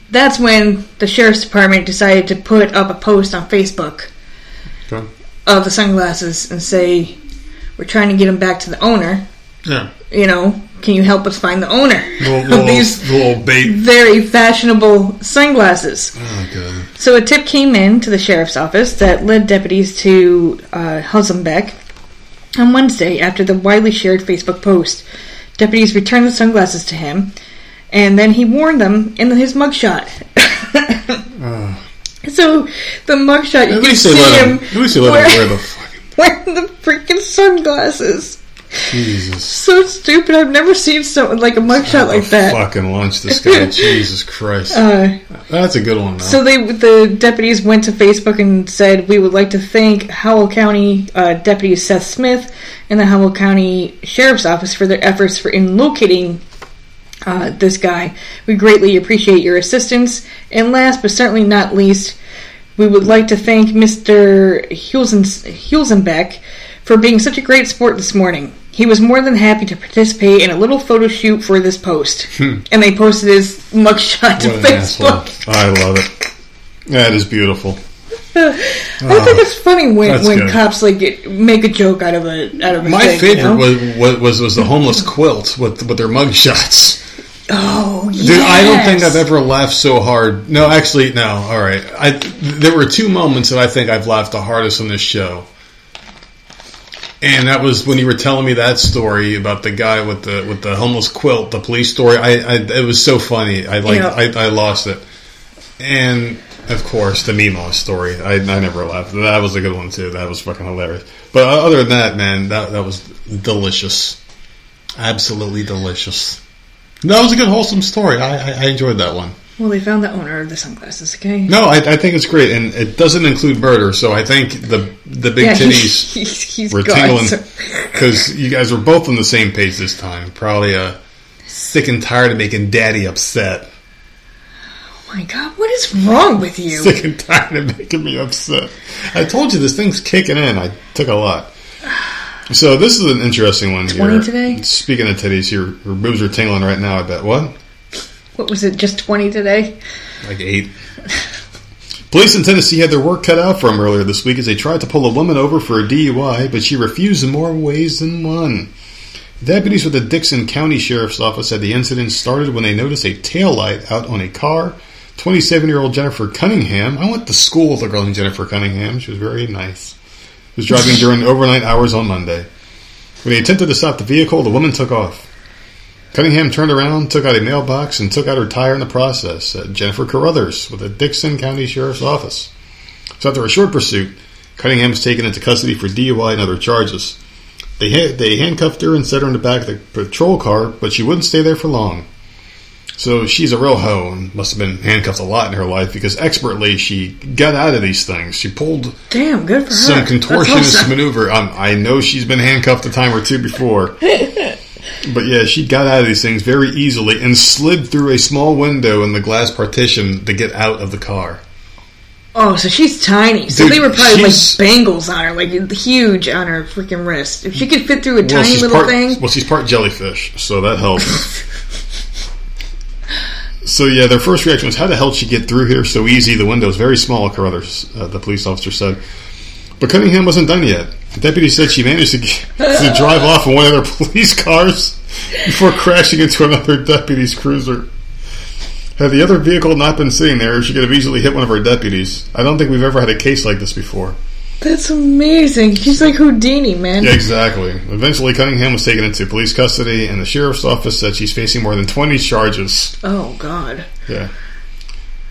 B: that's when the sheriff's department decided to put up a post on Facebook
A: Okay.
B: of the sunglasses and say, "We're trying to get them back to the owner."
A: Yeah.
B: You know, can you help us find the owner
A: Little,
B: of these very fashionable sunglasses?
A: Oh, God.
B: So a tip came in to the sheriff's office that led deputies to uh, Husenbeck on Wednesday after the widely shared Facebook post. Deputies returned the sunglasses to him, and then he warned them in his mugshot. So the mugshot, you
A: At
B: can see him
A: him. At least they let him wear the fucking
B: wearing the freaking sunglasses.
A: Jesus.
B: So stupid. I've never seen someone like a mugshot like that.
A: Fucking lunch, this guy. Jesus Christ.
B: Uh,
A: That's a good one, though.
B: So they, the deputies went to Facebook and said, "We would like to thank Howell County uh, Deputy Seth Smith and the Howell County Sheriff's Office for their efforts for in locating uh, this guy. We greatly appreciate your assistance. And last but certainly not least, we would like to thank Mr. Hulsen, Hulsenbeck for being such a great sport this morning. He was more than happy to participate in a little photo shoot for this post, and they posted his mugshot to
A: Hmm. what an asshole.
B: Facebook."
A: I love it. That is beautiful.
B: I think it's funny when, when
A: good.
B: cops like get, make a joke out of a out of a
A: My
B: thing,
A: favorite
B: you know?
A: was, was was the homeless quilt with with their mug shots.
B: oh
A: Dude, I don't think. I've ever laughed so hard. No, actually, no. All right, I there were two moments that I think I've laughed the hardest on this show, and that was when you were telling me that story about the guy with the with the homeless quilt, the police story. I, I it was so funny. I like
B: Yeah.
A: I, I lost it, and of course the Mimo story. I, I never laughed. That was a good one too. That was fucking hilarious. But uh, other than that, man, that that was delicious, absolutely delicious. That was a good wholesome story. I, I, I enjoyed that one.
B: Well, they found the owner of the sunglasses. Okay.
A: No, I, I think it's great, and it doesn't include murder. So I think the the big
B: yeah,
A: titties
B: he's, he's
A: were
B: gone,
A: tingling
B: so-
A: because you guys were both on the same page this time. Probably uh, sick and tired of making Daddy upset.
B: Oh my god, what is wrong with you?
A: Sick and tired of making me upset. I told you this thing's kicking in. I took a lot. So this is an interesting one
B: 20
A: here.
B: today?
A: Speaking of titties, your, your boobs are tingling right now. I bet. What?
B: What was it? Just twenty today?
A: Like eight. Police in Tennessee had their work cut out for them earlier this week as they tried to pull a woman over for a DUI, but she refused in more ways than one. Deputies with the Dickson County Sheriff's Office said the incident started when they noticed a taillight out on a car. 27 year old Jennifer Cunningham, I went to school with a girl named Jennifer Cunningham. She was very nice. Was driving during overnight hours on Monday. When he attempted to stop the vehicle, the woman took off. Cunningham turned around, took out a mailbox, and took out her tire in the process, said Jennifer Carruthers with the Dickson County Sheriff's Office. So after a short pursuit, Cunningham was taken into custody for DUI and other charges. They, ha- they handcuffed her and set her in the back of the patrol car, but she wouldn't stay there for long. So she's a real hoe and must have been handcuffed a lot in her life because expertly she got out of these things. She pulled
B: Damn, good
A: some contortionist
B: awesome.
A: maneuver. Um, I know she's been handcuffed a time or two before. but yeah, she got out of these things very easily and slid through a small window in the glass partition to get out of the car.
B: Oh, so she's tiny. So
A: Dude,
B: they were probably like bangles on her, like huge on her freaking wrist. If she could fit through a
A: Well,
B: tiny little
A: part,
B: thing,
A: Well, she's part jellyfish, so that helps. so yeah, their first reaction was, "How the hell did she get through here so easy? The window's very small." Carruthers, uh, the police officer said. But Cunningham wasn't done yet. The deputy said she managed to, get, to drive off in one of their police cars before crashing into another deputy's cruiser. Had the other vehicle not been sitting there, she could have easily hit one of our deputies. I don't think we've ever had a case like this before.
B: that's amazing. She's like Houdini, man.
A: Yeah, exactly. Eventually, Cunningham was taken into police custody, and the sheriff's office said she's facing more than 20 charges.
B: Oh God.
A: Yeah.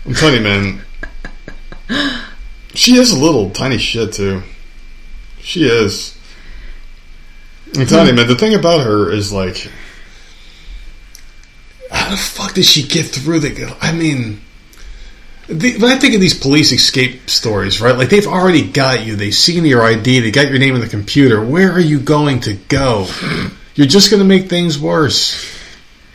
A: I'm telling you, man. She is a little tiny shit, too. She is. I'm telling you, man, the thing about her is like. How the fuck did she get through the. I mean. The, when I think of these police escape stories, right? Like they've already got you. They've seen your ID. They got your name in the computer. Where are you going to go? You're just going to make things worse.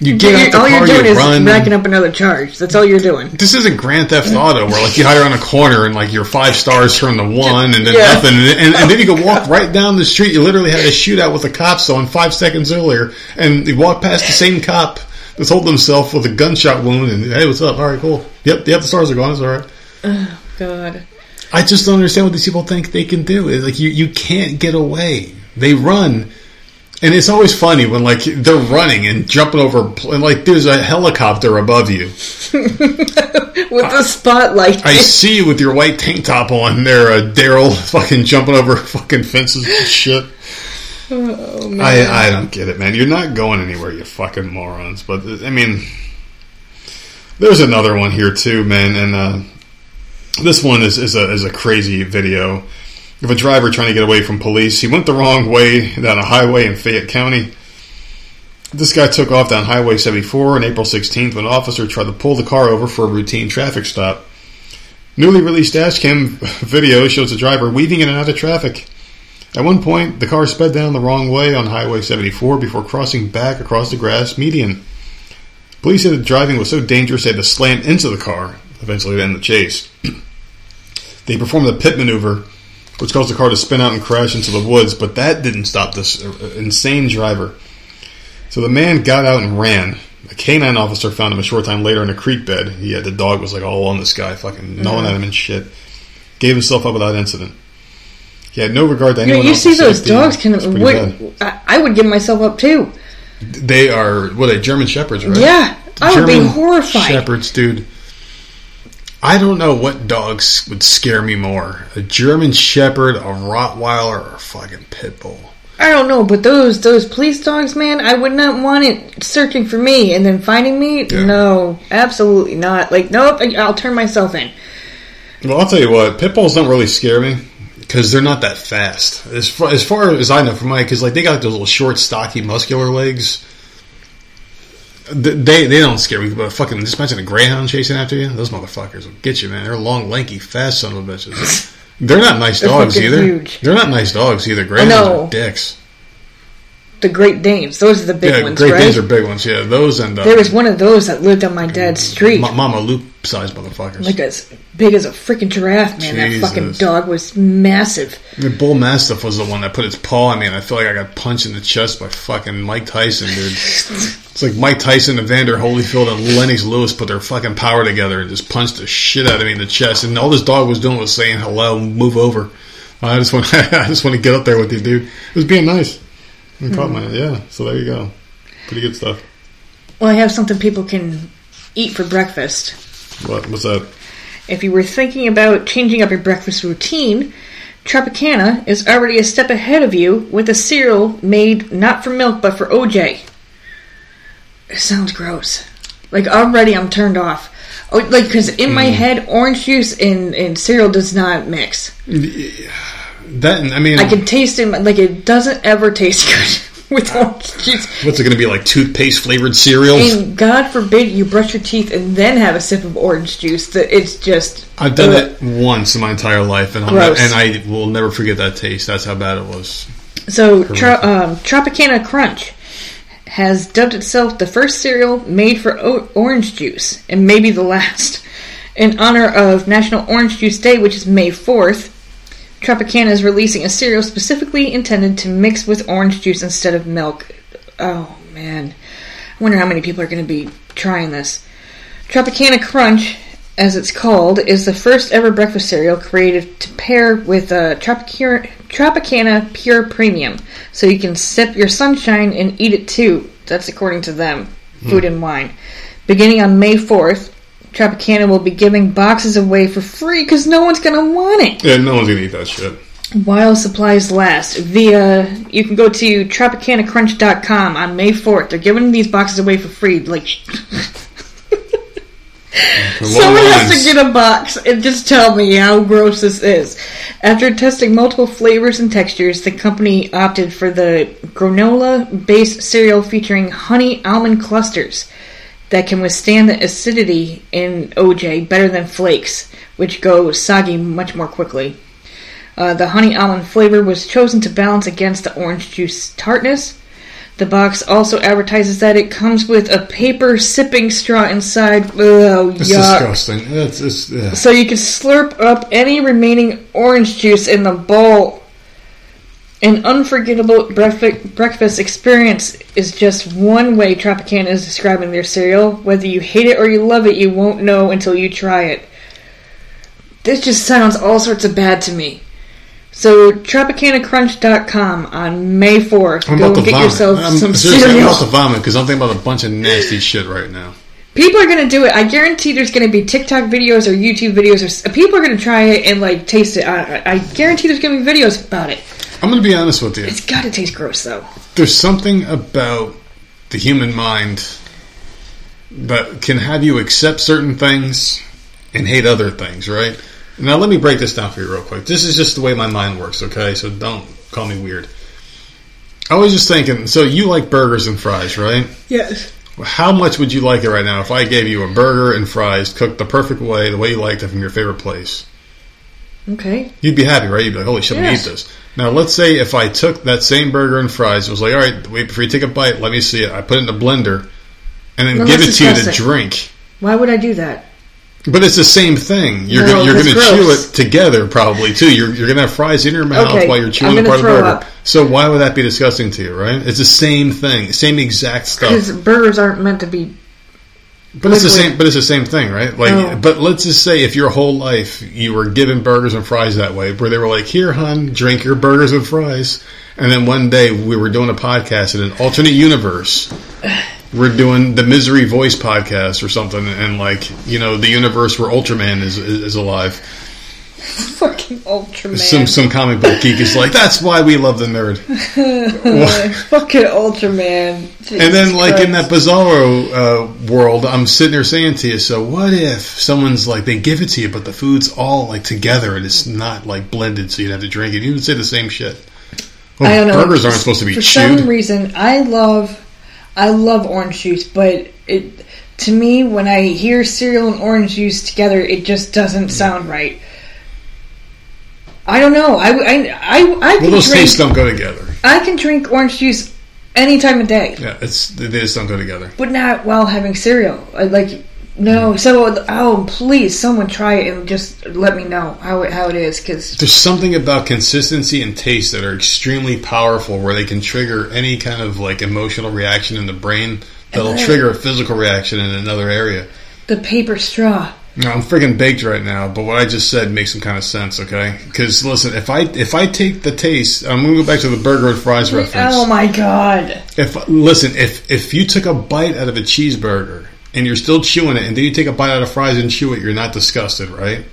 A: You get out the
B: all
A: car,
B: you're doing
A: you
B: is
A: run.
B: racking up another charge. That's all you're doing.
A: This isn't Grand Theft Auto where like you hide around a corner and like your five stars turn to one and then
B: Yeah.
A: nothing and, and, and then you can walk right down the street. You literally had a shootout with the cops on five seconds earlier and you walk past the same cop that's holding himself with a gunshot wound and hey, what's up? All right, cool. Yep, yep, the stars are gone. It's all right.
B: Oh God.
A: I just don't understand what these people think they can do. It's like you, you can't get away. They run. And it's always funny when like they're running and jumping over, and like there's a helicopter above you.
B: with the spotlight.
A: I see you with your white tank top on there, uh, Daryl, fucking jumping over fucking fences and shit.
B: oh, man.
A: I I don't get it, man. You're not going anywhere, you fucking morons. But I mean, there's another one here too, man, and uh, this one is is a is a crazy video of a driver trying to get away from police. He went the wrong way down a highway in Fayette County. This guy took off down Highway 74 on April 16th when an officer tried to pull the car over for a routine traffic stop. Newly released dashcam video shows the driver weaving in and out of traffic. At one point, the car sped down the wrong way on Highway 74 before crossing back across the grass median. Police said the driving was so dangerous they had to slam into the car, eventually to end the chase. they performed a pit maneuver, which caused the car to spin out and crash into the woods, but that didn't stop this uh, insane driver. So the man got out and ran. A canine officer found him a short time later in a creek bed. He had the dog was like all on this guy, fucking gnawing at him and shit. Gave himself up without incident. He had no regard to
B: You, know,
A: anyone
B: you see those
A: safety.
B: dogs can. What. I, I would give myself up too.
A: They are what are they German shepherds, right?
B: Yeah, I would be
A: German
B: horrified.
A: Shepherds, dude. I don't know what dogs would scare me more: a German Shepherd, a Rottweiler, or a fucking pit bull.
B: I don't know, but those those police dogs, man, I would not want it searching for me and then finding me.
A: Yeah.
B: No, absolutely not. Like, nope, I'll turn myself in.
A: Well, I'll tell you what, pit bulls don't really scare me because they're not that fast. As far, as far as I know from my, because like they got those little short, stocky, muscular legs. Th- They they don't scare me, but fucking just imagine a greyhound chasing after you. Those motherfuckers will get you, man. They're long, lanky, fast son of a bitches. They're not nice
B: They're
A: dogs either.
B: huge.
A: They're not nice dogs either. Greyhounds are dicks.
B: The Great Danes, those are the big
A: yeah,
B: ones,
A: Great
B: right?
A: Danes are big ones. Yeah, those and uh,
B: there was one of those that lived on my dad's street,
A: Ma- Mama Loop sized motherfuckers.
B: like as big as a freaking giraffe. Man, that fucking dog was massive.
A: The Bull Mastiff was the one that put its paw on me, and I feel like I got punched in the chest by fucking Mike Tyson, dude. it's like Mike Tyson, Evander Holyfield, and Lennox Lewis put their fucking power together and just punched the shit out of me in the chest. And all this dog was doing was saying hello, move over. I just want, I just want to get up there with you, dude. It was being nice. And caught my, mm-hmm. yeah. So there you go. Pretty good stuff.
B: Well, I have something people can eat for breakfast.
A: What? What's that?
B: If you were thinking about changing up your breakfast routine, Tropicana is already a step ahead of you with a cereal made not for milk but for OJ. It sounds gross. Like already I'm turned off. Oh, like because in my head, orange juice and, and cereal does not mix.
A: That I mean,
B: I can taste it. Like it doesn't ever taste good with orange juice.
A: what's it going to be like? Toothpaste flavored cereal?
B: And God forbid you brush your teeth and then have a sip of orange juice. That it's just
A: I've done
B: Ugh.
A: it once in my entire life, and and I will never forget that taste. That's how bad it was.
B: So, Tro- um, Tropicana Crunch has dubbed itself the first cereal made for o- orange juice, and maybe the last. In honor of National Orange Juice Day, which is May 4th, Tropicana is releasing a cereal specifically intended to mix with orange juice instead of milk. Oh, man. I wonder how many people are going to be trying this. Tropicana Crunch, as it's called, is the first ever breakfast cereal created to pair with a Tropicana, Tropicana Pure Premium, so you can sip your sunshine and eat it too. That's according to them. Hmm. Food and Wine. Beginning on May 4th, Tropicana will be giving boxes away for free because no one's going to want it
A: Yeah, no one's gonna eat that shit.
B: while supplies last. Via you can go to tropicanacrunch.com on May 4th. They're giving these boxes away for free. Like someone has
A: lines.
B: to get a box and just tell me how gross this is. After testing multiple flavors and textures, the company opted for the granola-based cereal featuring honey almond clusters that can withstand the acidity in OJ better than flakes, which go soggy much more quickly. Uh, the honey almond flavor was chosen to balance against the orange juice tartness. The box also advertises that it comes with a paper sipping straw inside. Oh,
A: It's
B: yuck.
A: disgusting. It's, it's, yeah.
B: So you can slurp up any remaining orange juice in the bowl. An unforgettable breakfast, breakfast experience is just one way Tropicana is describing their cereal. Whether you hate it or you love it, you won't know until you try it. This just sounds all sorts of bad to me. So TropicanaCrunch.com on May 4th.
A: I'm
B: Go get
A: vomit.
B: yourself
A: I'm,
B: some
A: seriously, I'm
B: cereal.
A: about to vomit because I'm thinking about a bunch of nasty shit right now.
B: People are gonna do it. I guarantee there's gonna be TikTok videos or YouTube videos or people are gonna try it and like taste it. I, I- guarantee there's gonna be videos about it.
A: I'm going to be honest with you.
B: It's gotta taste gross though.
A: There's something about the human mind that can have you accept certain things and hate other things, right? Now, let me break this down for you real quick. This is just the way my mind works, okay? So don't call me weird. I was just thinking, so you like burgers and fries, right?
B: Yes.
A: How much would you like it right now if I gave you a burger and fries cooked the perfect way, the way you liked it from your favorite place?
B: Okay.
A: You'd be happy, right? You'd be like, holy shit, let me
B: Yes.
A: eat this. Now, let's say if I took that same burger and fries, it was like, all right, wait, before you take a bite, let me see it. I put it in the blender and then
B: Well,
A: give it to you to drink.
B: Why would I do that?
A: But it's the same thing. You're
B: No,
A: gonna you're chew it together probably too. You're you're gonna have fries in your mouth
B: Okay,
A: while you're chewing part of the burger.
B: up.
A: So why would that be disgusting to you, right? It's the same thing, same exact stuff.
B: Because burgers aren't meant to be.
A: But it's the same. But it's the same thing, right? Like,
B: Oh.
A: but let's just say if your whole life you were given burgers and fries that way, where they were like, "Here, hun, drink your burgers and fries," and then one day we were doing a podcast in an alternate universe. We're doing the Misery Voice podcast or something, and like you know, the universe where Ultraman is is, is alive.
B: Fucking Ultraman.
A: Some some comic book geek is like, "That's why we love the nerd."
B: Fucking Ultraman.
A: And then, like in that Bizarro uh, world, I'm sitting there saying to you, so what if someone's like they give it to you, but the food's all like together and it's not like blended, so you'd have to drink it. You would say the same shit. Well,
B: I don't know.
A: burgers aren't supposed to be
B: For
A: chewed.
B: some reason, I love, I love orange juice, but it to me when I hear cereal and orange juice together, it just doesn't sound right. I don't know. I I I, I
A: well, those
B: drink.
A: tastes don't go together.
B: I can drink orange juice any time of day,
A: Yeah, it's they just don't go together.
B: but not while having cereal. I, like. No. So oh, please, someone try it and just let me know how it how it is because
A: There's something about consistency and taste that are extremely powerful, where they can trigger any kind of like emotional reaction in the brain that'll
B: then-
A: trigger a physical reaction in another area.
B: the paper straw.
A: No, I'm freaking baked right now, but what I just said makes some kind of sense, okay? Because listen, if I if I take the taste, I'm gonna go back to the burger and fries reference.
B: Oh my god.
A: If listen, if if you took a bite out of a cheeseburger and you're still chewing it, and then you take a bite out of fries and chew it, you're not disgusted, right?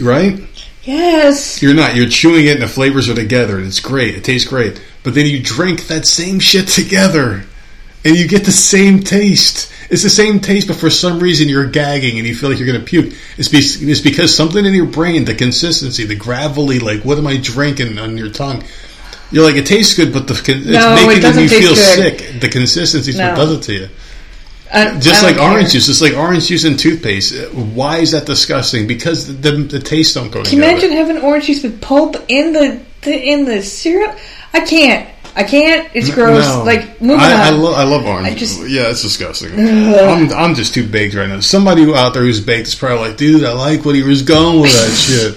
A: Right?
B: Yes.
A: You're not. You're chewing it, and the flavors are together, and it's great. It tastes great. But then you drink that same shit together, and you get the same taste. It's the same taste, but for some reason you're gagging and you feel like you're going to puke. It's, be, it's because something in your brain, the consistency, the gravelly, like what am I drinking on your tongue? You're like it tastes good, but the con-
B: No,
A: it's
B: it
A: making
B: doesn't
A: you feel
B: good.
A: sick. The consistency is
B: No.
A: what does it to you.
B: I-
A: Just
B: I
A: like
B: care.
A: orange juice, just like orange juice and toothpaste. Why is that disgusting? Because the, the, the tastes don't go
B: Can you
A: together.
B: imagine having orange juice with pulp in the, the in the syrup? I can't. I can't. It's gross.
A: No.
B: Like moving
A: I, I,
B: on.
A: lo- I love orange.
B: I just-
A: yeah, it's disgusting. I'm, I'm just too baked right now. Somebody out there who's baked is probably like, dude, I like what he was going with that shit.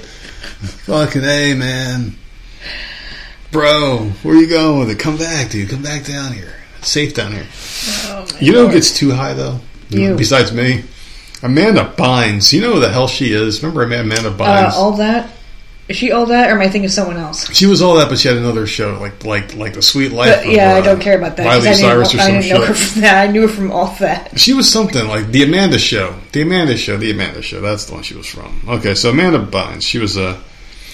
A: Fucking a man, bro, where you going with it? Come back, dude. Come back down here. Safe down here.
B: Oh
A: You know who gets too high though?
B: You.
A: Besides me, Amanda Bynes. You know who the hell she is? Remember Amanda Bynes?
B: uh, all that. Is she all that, or am I thinking of someone else?
A: She was all that, but she had another show, like like like the Sweet Life.
B: But,
A: of,
B: yeah, I
A: uh,
B: don't care about that.
A: Miley
B: I didn't,
A: Cyrus or
B: I
A: some
B: didn't know her from that. I knew her from all that.
A: She was something like the Amanda Show. The Amanda Show. The Amanda Show. That's the one she was from. Okay, so Amanda Bynes. She was a.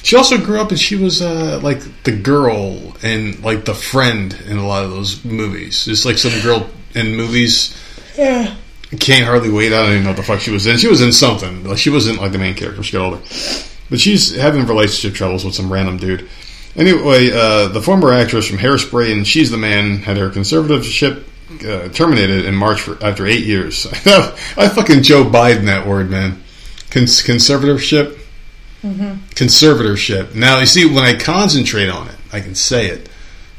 A: she also grew up and she was uh, like the girl and like the friend in a lot of those movies. Just like some girl in movies.
B: Yeah.
A: Can't hardly wait. I don't even know what the fuck she was in. She was in something. Like she wasn't like the main character. She got older, but she's having relationship troubles with some random dude. Anyway, uh, the former actress from Hairspray and She's the Man had her conservatorship uh, terminated in March for, after eight years. I fucking Joe Biden that word, man. Cons- conservatorship. Conservatorship. Now you see, when I concentrate on it, I can say it.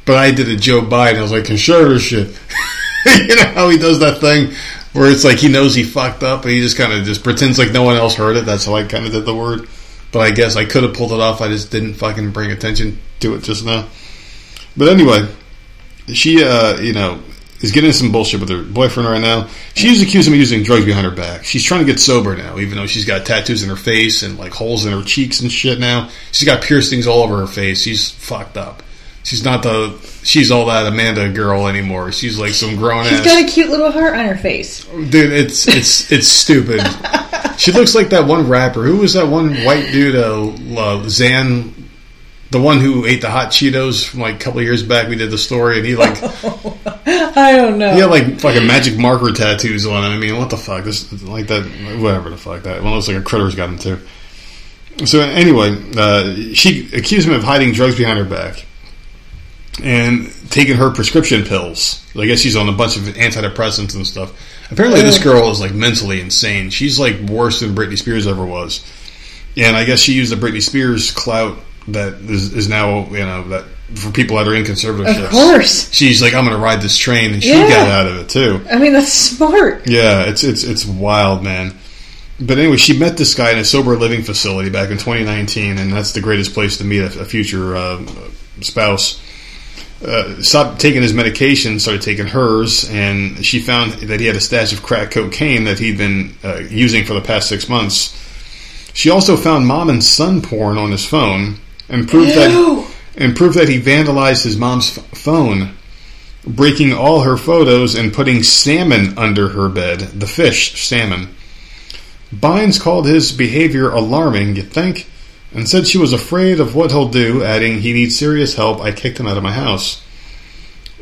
A: But I did a Joe Biden. I was like conservatorship. you know how he does that thing where it's like he knows he fucked up, and he just kind of just pretends like no one else heard it. That's how I kind of did the word. But I guess I could have pulled it off. I just didn't fucking bring attention to it just now. But anyway, she, uh, you know, is getting some bullshit with her boyfriend right now. She's accusing him of using drugs behind her back. She's trying to get sober now, even though she's got tattoos in her face and like holes in her cheeks and shit now. She's got piercings all over her face. She's fucked up. She's not the she's all that Amanda girl anymore. She's like some grown
B: She's
A: ass
B: got a cute little heart on her face.
A: dude. It's it's it's stupid. she looks like that one rapper. Who was that one white dude? Uh, uh, Xan, the one who ate the hot Cheetos from like a couple years back. We did the story, and he like
B: I don't know.
A: he had like fucking magic marker tattoos on him. I mean, what the fuck? This like that, whatever the fuck that one looks like a critter's got him too. So anyway, uh, she accused him of hiding drugs behind her back and taking her prescription pills. I guess she's on a bunch of antidepressants and stuff. Apparently, this girl is like mentally insane. She's like worse than Britney Spears ever was. And I guess she used the Britney Spears clout that is, is now you know that for people that are in conservatorships.
B: Of course.
A: she's like, I'm going to ride this train, and she
B: Yeah.
A: got out of it too.
B: I mean, that's smart.
A: Yeah, it's it's it's wild, man. But anyway, she met this guy in a sober living facility back in 2019, and that's the greatest place to meet a, a future uh, spouse. Uh, stopped taking his medication, started taking hers, and she found that he had a stash of crack cocaine that he'd been uh, using for the past six months. She also found mom and son porn on his phone, and proved
B: Ew.
A: that and proved that he vandalized his mom's phone breaking all her photos and putting salmon under her bed, the fish salmon. Bynes called his behavior alarming, you think, and said she was afraid of what he'll do, adding, He needs serious help. I kicked him out of my house.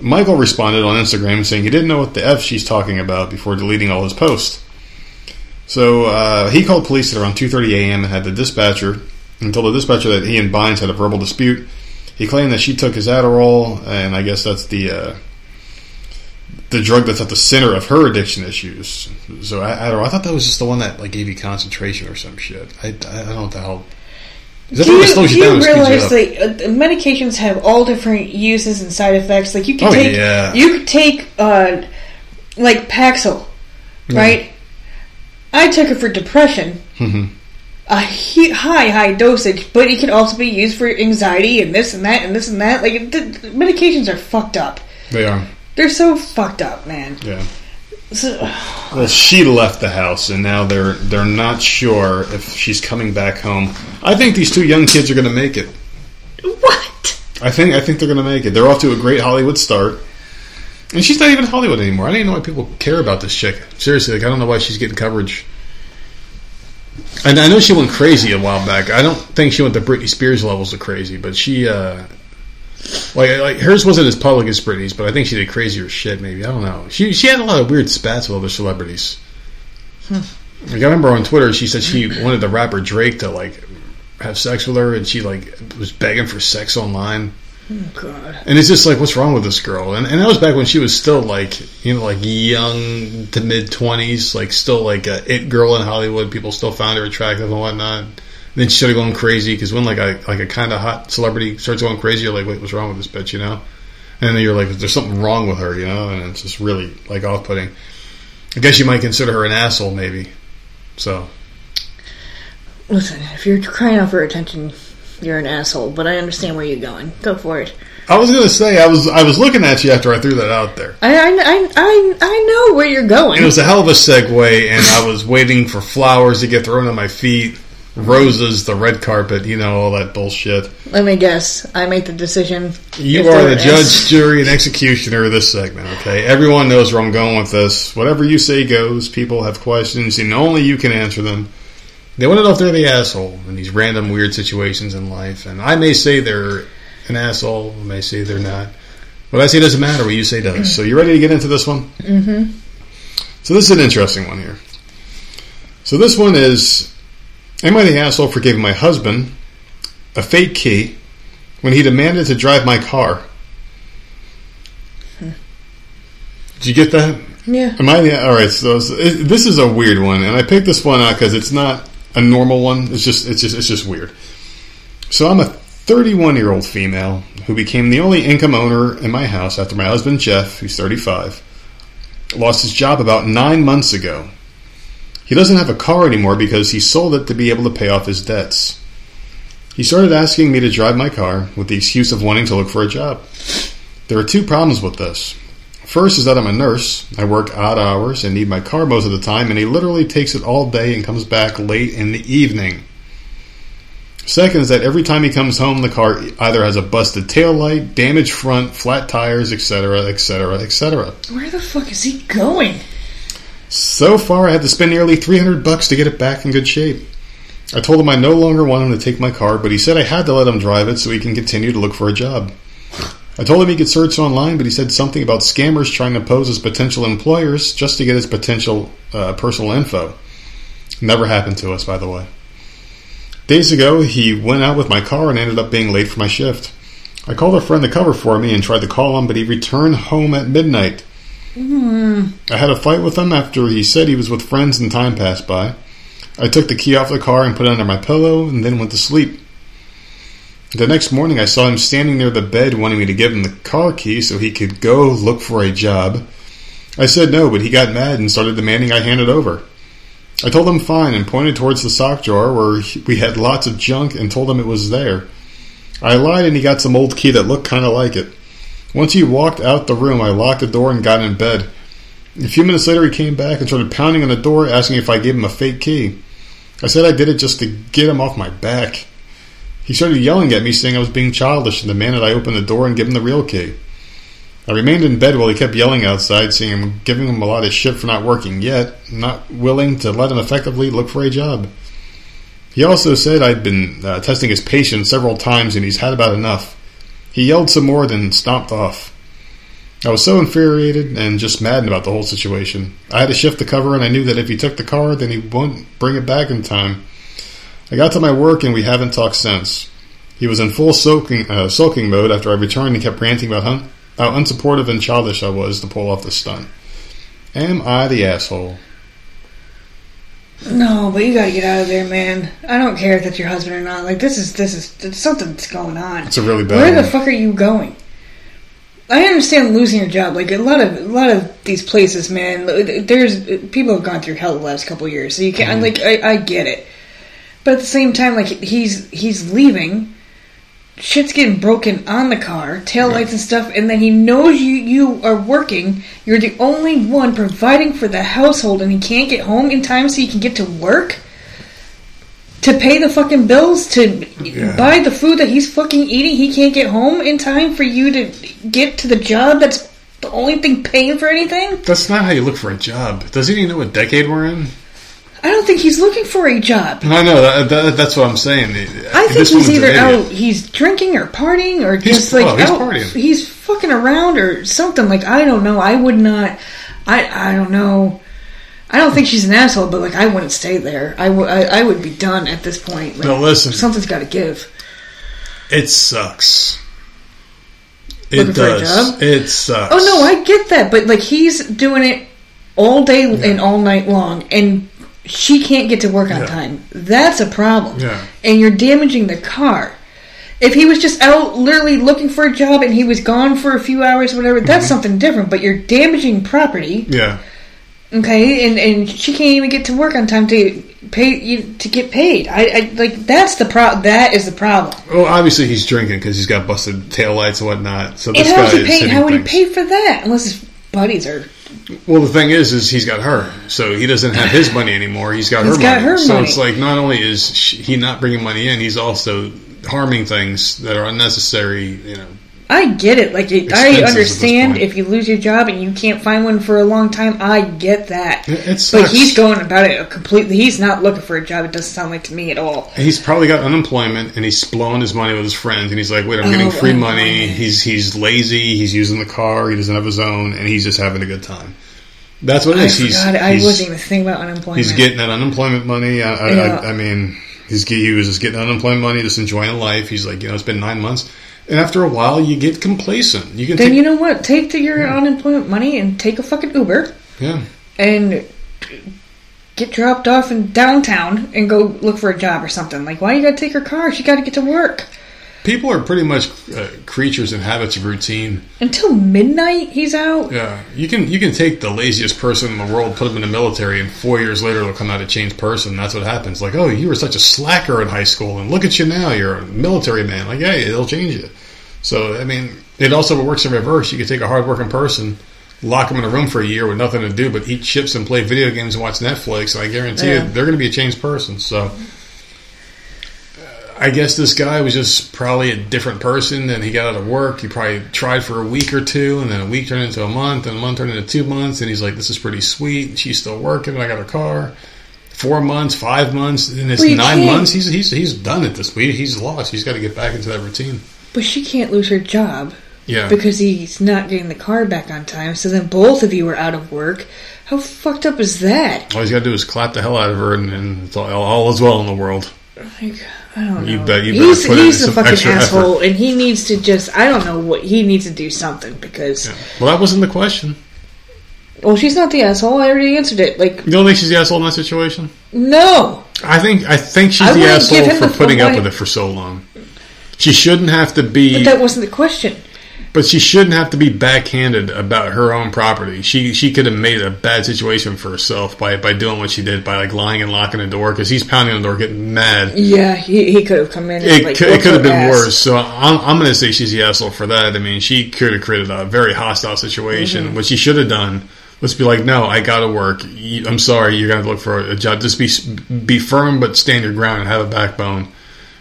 A: Michael responded on Instagram saying he didn't know what the F she's talking about before deleting all his posts. So uh, he called police at around 2:30 a.m. and had the dispatcher and told the dispatcher that he and Bynes had a verbal dispute. He claimed that she took his Adderall, and I guess that's the uh, the drug that's at the center of her addiction issues. So Adderall, I thought that was just the one that like gave you concentration or some shit. I, I don't know what the hell. Is that
B: Do you,
A: slows
B: do
A: you down
B: you realize that uh, medications have all different uses and side effects? Like you can
A: Oh,
B: take,
A: yeah.
B: you could take, uh, like Paxil, right? I took it for depression,
A: Mhm.
B: A he- high, high dosage, but it can also be used for anxiety and this and that and this and that. Like the, the medications are fucked up.
A: They are.
B: They're so fucked up, man.
A: Yeah.
B: So,
A: Well, she left the house, and now they're they're not sure if she's coming back home. I think these two young kids are going to make it.
B: what?
A: I think I think they're going to make it. They're off to a great Hollywood start, and she's not even Hollywood anymore. I don't even know why people care about this chick. Seriously, like I don't know why she's getting coverage. And I know she went crazy a while back. I don't think she went to Britney Spears levels of crazy, but she, uh, like, like hers wasn't as public as Britney's, but I think she did crazier shit. Maybe I don't know. She she had a lot of weird spats with other celebrities. Like I remember on Twitter, she said she wanted the rapper Drake to like have sex with her, and she like was begging for sex online.
B: Oh God.
A: And it's just like, what's wrong with this girl? And, and that was back when she was still like, you know, like young to mid twenties, like still like a it girl in Hollywood. People still found her attractive and whatnot. And then she started going crazy because when like a like a kind of hot celebrity starts going crazy, you're like, wait, what's wrong with this bitch? You know? And then you're like, there's something wrong with her, you know? And it's just really like off putting. I guess you might consider her an asshole, maybe. So
B: Listen, if you're crying out for attention, you're an asshole. But I understand where you're going. Go for it.
A: I was gonna say I was I was looking at you after I threw that out there.
B: I I I I, I know where you're going.
A: It was a hell of a segue, and I was waiting for flowers to get thrown on my feet, roses, the red carpet, you know, all that bullshit.
B: Let me guess. I make the decision.
A: You are the
B: is-
A: judge, jury, and executioner of this segment, okay? Everyone knows where I'm going with this. Whatever you say goes. People have questions, and only you can answer them. They want to know if they're the asshole in these random weird situations in life, and I may say they're an asshole, I may say they're not. What I say doesn't matter, what you say does. So you ready to get into this one?
B: Mm-hmm.
A: So this is an interesting one here. So this one is Am I the asshole for giving my husband a fake key when he demanded to drive my car? Did you get that?
B: Yeah.
A: Am I the all right? So this is a weird one, and I picked this one out because it's not a normal one. It's just it's just it's just weird. So I'm a 31 year old female who became the only income owner in my house after my husband Jeff, who's 35, lost his job about nine months ago. He doesn't have a car anymore because he sold it to be able to pay off his debts. He started asking me to drive my car with the excuse of wanting to look for a job. There are two problems with this. First is that I'm a nurse. I work odd hours and need my car most of the time, and he literally takes it all day and comes back late in the evening. Second is that every time he comes home, the car either has a busted tail light, damaged front, flat tires, etc., etc., etc.
B: Where the fuck is he going?
A: So far, I had to spend nearly 300 bucks to get it back in good shape. I told him I no longer want him to take my car, but he said I had to let him drive it so he can continue to look for a job. I told him he could search online, but he said something about scammers trying to pose as potential employers just to get his potential uh, personal info. Never happened to us, by the way. Days ago, he went out with my car and ended up being late for my shift. I called a friend to cover for me and tried to call him, but he returned home at midnight.
B: Hmm.
A: I had a fight with him after he said he was with friends and time passed by. I took the key off the car and put it under my pillow and then went to sleep. The next morning, I saw him standing near the bed wanting me to give him the car key so he could go look for a job. I said no, but he got mad and started demanding I hand it over. I told him fine and pointed towards the sock drawer where we had lots of junk and told him it was there. I lied and he got some old key that looked kind of like it. Once he walked out the room, I locked the door and got in bed. A few minutes later, he came back and started pounding on the door, asking if I gave him a fake key. I said I did it just to get him off my back. He started yelling at me, saying I was being childish and demanded I open the door and give him the real key. I remained in bed while he kept yelling outside, saying I'm giving him a lot of shit for not working yet, not willing to let him effectively look for a job. He also said I'd been uh, testing his patience several times and he's had about enough. He yelled some more, then stomped off. I was so infuriated and just maddened about the whole situation. I had to shift the cover, and I knew that if he took the car, then he wouldn't bring it back in time. I got to my work, and we haven't talked since. He was in full soaking, uh, sulking mode after I returned and kept ranting about hun- how unsupportive and childish I was to pull off the stunt. Am I the asshole?
B: No, but you gotta get out of there, man. I don't care if that's your husband or not. Like this is this is something's going on.
A: It's a really bad
B: Where the
A: one.
B: fuck are you going? I understand losing your job. Like a lot of a lot of these places, man. There's people have gone through hell the last couple years, so you can't.
A: Mm-hmm.
B: Like I, I get it, but at the same time, like he's he's leaving. Shit's getting broken on the car, tail lights and stuff, and then he knows you you are working. You're the only one providing for the household, and he can't get home in time so he can get to work to pay the fucking bills to
A: Yeah.
B: buy the food that he's fucking eating. He can't get home in time for you to get to the job. That's the only thing paying for anything.
A: That's not how you look for a job. Does he even know what decade we're in?
B: I don't think he's looking for a job.
A: I know that, that, that's what I'm saying.
B: I think
A: This
B: he's either out, he's drinking or partying, or
A: He's-
B: just like
A: oh, he's
B: out,
A: partying.
B: he's fucking around or something. Like I don't know. I would not. I I don't know. I don't think she's an asshole, but like I wouldn't stay there. I would I, I would be done at this point. Like,
A: No, listen.
B: something's got to give.
A: It sucks. It
B: Looking a
A: does.
B: job?
A: It sucks.
B: Oh no, I get that, but like he's doing it all day and all night long, and she can't get to work on
A: Yeah.
B: time. That's a problem.
A: Yeah.
B: And you're damaging the car. If he was just out literally looking for a job and he was gone for a few hours, or whatever, that's mm-hmm. something different. But you're damaging property,
A: Yeah.
B: okay? And and she can't even get to work on time to pay you to get paid. I, I like that's the pro. That is the problem.
A: Well, obviously he's drinking because he's got busted taillights and whatnot. So
B: And
A: this
B: how
A: guy
B: would he
A: is
B: pay? How would he pay for that? Unless buddies are
A: Well, the thing is, is he's got her, so he doesn't have his money anymore. He's got
B: He's
A: her
B: got
A: money.
B: her
A: so
B: money.
A: it's like not only is she, he not bringing money in, he's also harming things that are unnecessary. You know,
B: I get it. Like it, I
A: Expenses at this
B: understand if you lose your job and you can't find one for a long time. I get that.
A: It- it
B: but he's going about it completely. He's not looking for a job. It doesn't sound like to me at all.
A: he's probably got unemployment and he's blowing his money with his friends. And he's like, "Wait, I'm getting
B: Oh,
A: free oh,
B: money."
A: He's he's lazy. He's using the car. He doesn't have his own, and he's just having a good time. That's what it is. I.
B: He's. I
A: he's-
B: wasn't even thinking about unemployment.
A: He's getting that unemployment money. I, I,
B: Yeah.
A: I, I mean, he's he was just getting unemployment money, just enjoying life. He's like, you know, it's been nine months, and after a while, you get complacent. You can
B: then
A: take,
B: you know what? Take the, your unemployment money and take a fucking Uber
A: yeah,
B: and get dropped off in downtown and go look for a job or something. Like, why you gotta take her car? She gotta get to work
A: people are pretty much uh, creatures and habits of routine.
B: until midnight. He's out.
A: Yeah, you can you can take the laziest person in the world, put them in the military, and four years later they'll come out a changed person. That's what happens. Like, oh, you were such a slacker in high school, and look at you now. You're a military man. Like, hey, it'll change you. So, I mean, it also works in reverse. You can take a hardworking person, lock them in a room for a year with nothing to do but eat chips and play video games and watch Netflix. And I guarantee
B: Yeah.
A: you, they're going to be a changed person. So. I guess this guy was just probably a different person. And he got out of work. He probably tried for a week or two, and then a week turned into a month, and a month turned into two months. And he's like, "This is pretty sweet." She's still working. I got her car. Four months, five months, and it's
B: Well,
A: nine
B: can't-
A: months. He's he's he's done at this. He's lost. He's got to get back into that routine.
B: But she can't lose her job
A: Yeah,
B: because he's not getting the car back on time. So then both of you are out of work. How fucked up is that?
A: all he's got to do is clap the hell out of her, and, and it's all, all is well in the world.
B: Oh like, I don't know.
A: You bet- you
B: he's he's a fucking asshole, and he needs to just. I don't know what he needs to do something because.
A: Yeah. Well, that wasn't the question.
B: Well, she's not the asshole. I already answered it. Like,
A: You don't think she's the asshole in that situation?
B: no.
A: I think I think she's
B: I
A: the asshole for putting up with it for so long. She shouldn't have to be.
B: But that wasn't the question.
A: But she shouldn't have to be backhanded about her own property. She she could have made a bad situation for herself by, by doing what she did by like lying and locking the door because he's pounding on the door, getting mad.
B: Yeah, he, he could have come in. And,
A: It,
B: like,
A: could, it could have been
B: ass.
A: worse. So I'm, I'm going to say she's the asshole for that. I mean, she could have created a very hostile situation.
B: Mm-hmm.
A: What she should have done was be like, "No, I got to work. I'm sorry, you're going to look for a job. Just be be firm, but stand your ground and have a backbone."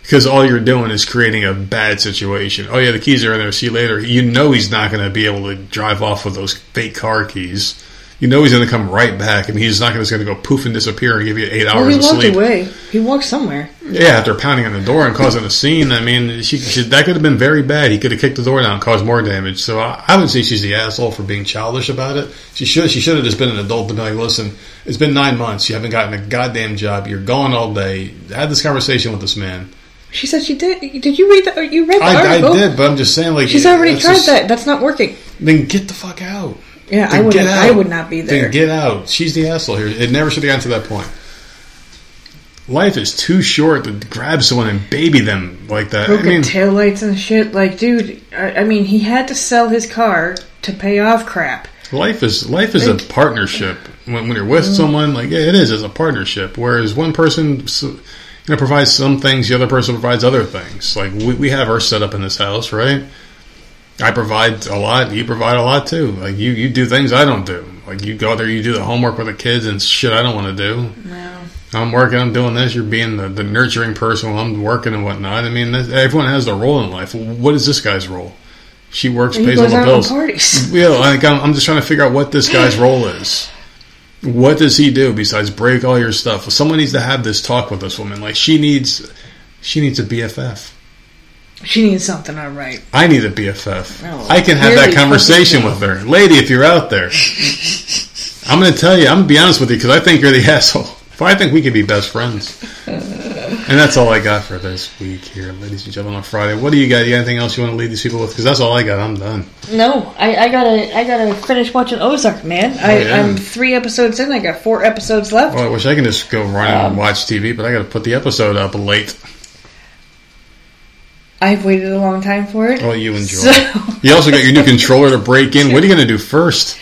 A: Because all you're doing is creating a bad situation. Oh yeah, the keys are in there. See you later. You know he's not going to be able to drive off with those fake car keys. You know he's going to come right back. I mean, he's not going to go poof and disappear and give you eight
B: Well,
A: hours
B: he
A: of
B: walked
A: sleep.
B: away. He walked somewhere.
A: Yeah, after pounding on the door and causing a scene, I mean, she, she, that could have been very bad. He could have kicked the door down and caused more damage. So I, I would say she's the asshole for being childish about it. She should she should have just been an adult and be like, listen, it's been nine months. You haven't gotten a goddamn job. You're gone all day. Had this conversation with this man.
B: She said she did. Did you read that? You read the
A: I, I
B: article?
A: did, but I'm just saying, like,
B: She's already tried
A: just-
B: that. That's not working.
A: Then get the fuck out.
B: Yeah, I would. I would not be there.
A: Then get out. She's the asshole here. It never should have gotten to that point. Life is too short to grab someone and baby them like that.
B: Broken
A: I mean,
B: taillights and shit. Like, dude, I, I mean, he had to sell his car to pay off crap.
A: Life is life is a partnership. When, when you're with mm. someone, like yeah, it is, it's a partnership. Whereas one person, know, provides some things, the other person provides other things. Like we, we have our setup in this house, right? I provide a lot. You provide a lot too. Like you, you do things I don't do. Like you go out there, you do the homework with the kids and shit I don't want to do.
B: No.
A: I'm working, I'm doing this. You're being the, the nurturing person while I'm working and whatnot. I mean, everyone has their role in life. What is this guy's role? She works,
B: He
A: pays all the bills. Yeah, like I'm, I'm just trying to figure out what this guy's role is. What does he do besides break all your stuff? Someone needs to have this talk with this woman. Like she needs, she needs a BFF.
B: She needs something all right.
A: I need a BFF.
B: Oh,
A: I can have that conversation with her, lady. If you're out there, I'm going to tell you. I'm going to be honest with you because I think you're the asshole. But I think we could be best friends. And that's all I got for this week here, ladies and gentlemen. On Friday, what do you got? You got anything else you want to leave these people with? Because that's all I got. I'm done.
B: No, I, I gotta, I gotta finish watching Ozark, man. I,
A: Oh, yeah.
B: I'm three episodes in. I got four episodes left.
A: Well, I wish I could just go run
B: Um,
A: and watch TV, but I got to put the episode up late.
B: I've waited a long time for it.
A: Oh, you enjoy.
B: So,
A: You also got your new controller to break in. What are you going to do first?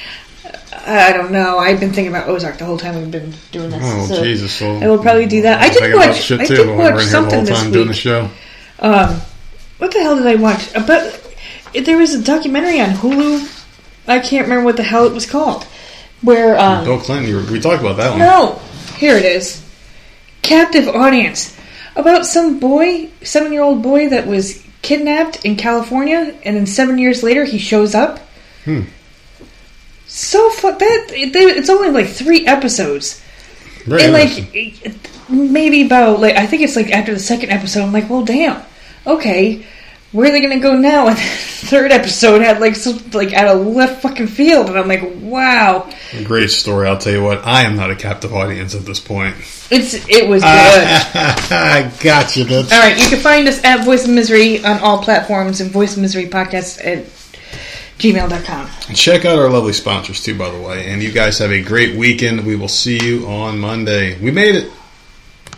B: I don't know. I've been thinking about Ozark the whole time we've been doing this.
A: Oh,
B: so
A: Jesus. So
B: I will probably do that. I did watch- I did watch something this
A: time doing the
B: week.
A: show.
B: Um, what the hell did I watch? Uh, But there was a documentary on Hulu. I can't remember what the hell it was called. Where um,
A: Bill Clinton, you were, we talked about that one.
B: no, here it is. Captive audience about some boy, seven-year-old boy that was kidnapped in California, and then seven years later he shows up.
A: Hmm.
B: So fu- that it, it's only like three episodes.
A: Very
B: and like maybe about like I think it's like after the second episode, I'm like, well, damn, okay, where are they gonna go now? And the third episode had like some like out of left fucking field, and I'm like, wow,
A: Great story. I'll tell you what. I am not a captive audience at this point.
B: it's it was good.
A: I got you, bitch.
B: all right, you can find us at Voice of Misery on all platforms and Voice of Misery podcast at gmail.com.
A: Check out our lovely sponsors too, by the way. And you guys have a great weekend. We will see you on Monday. We made it.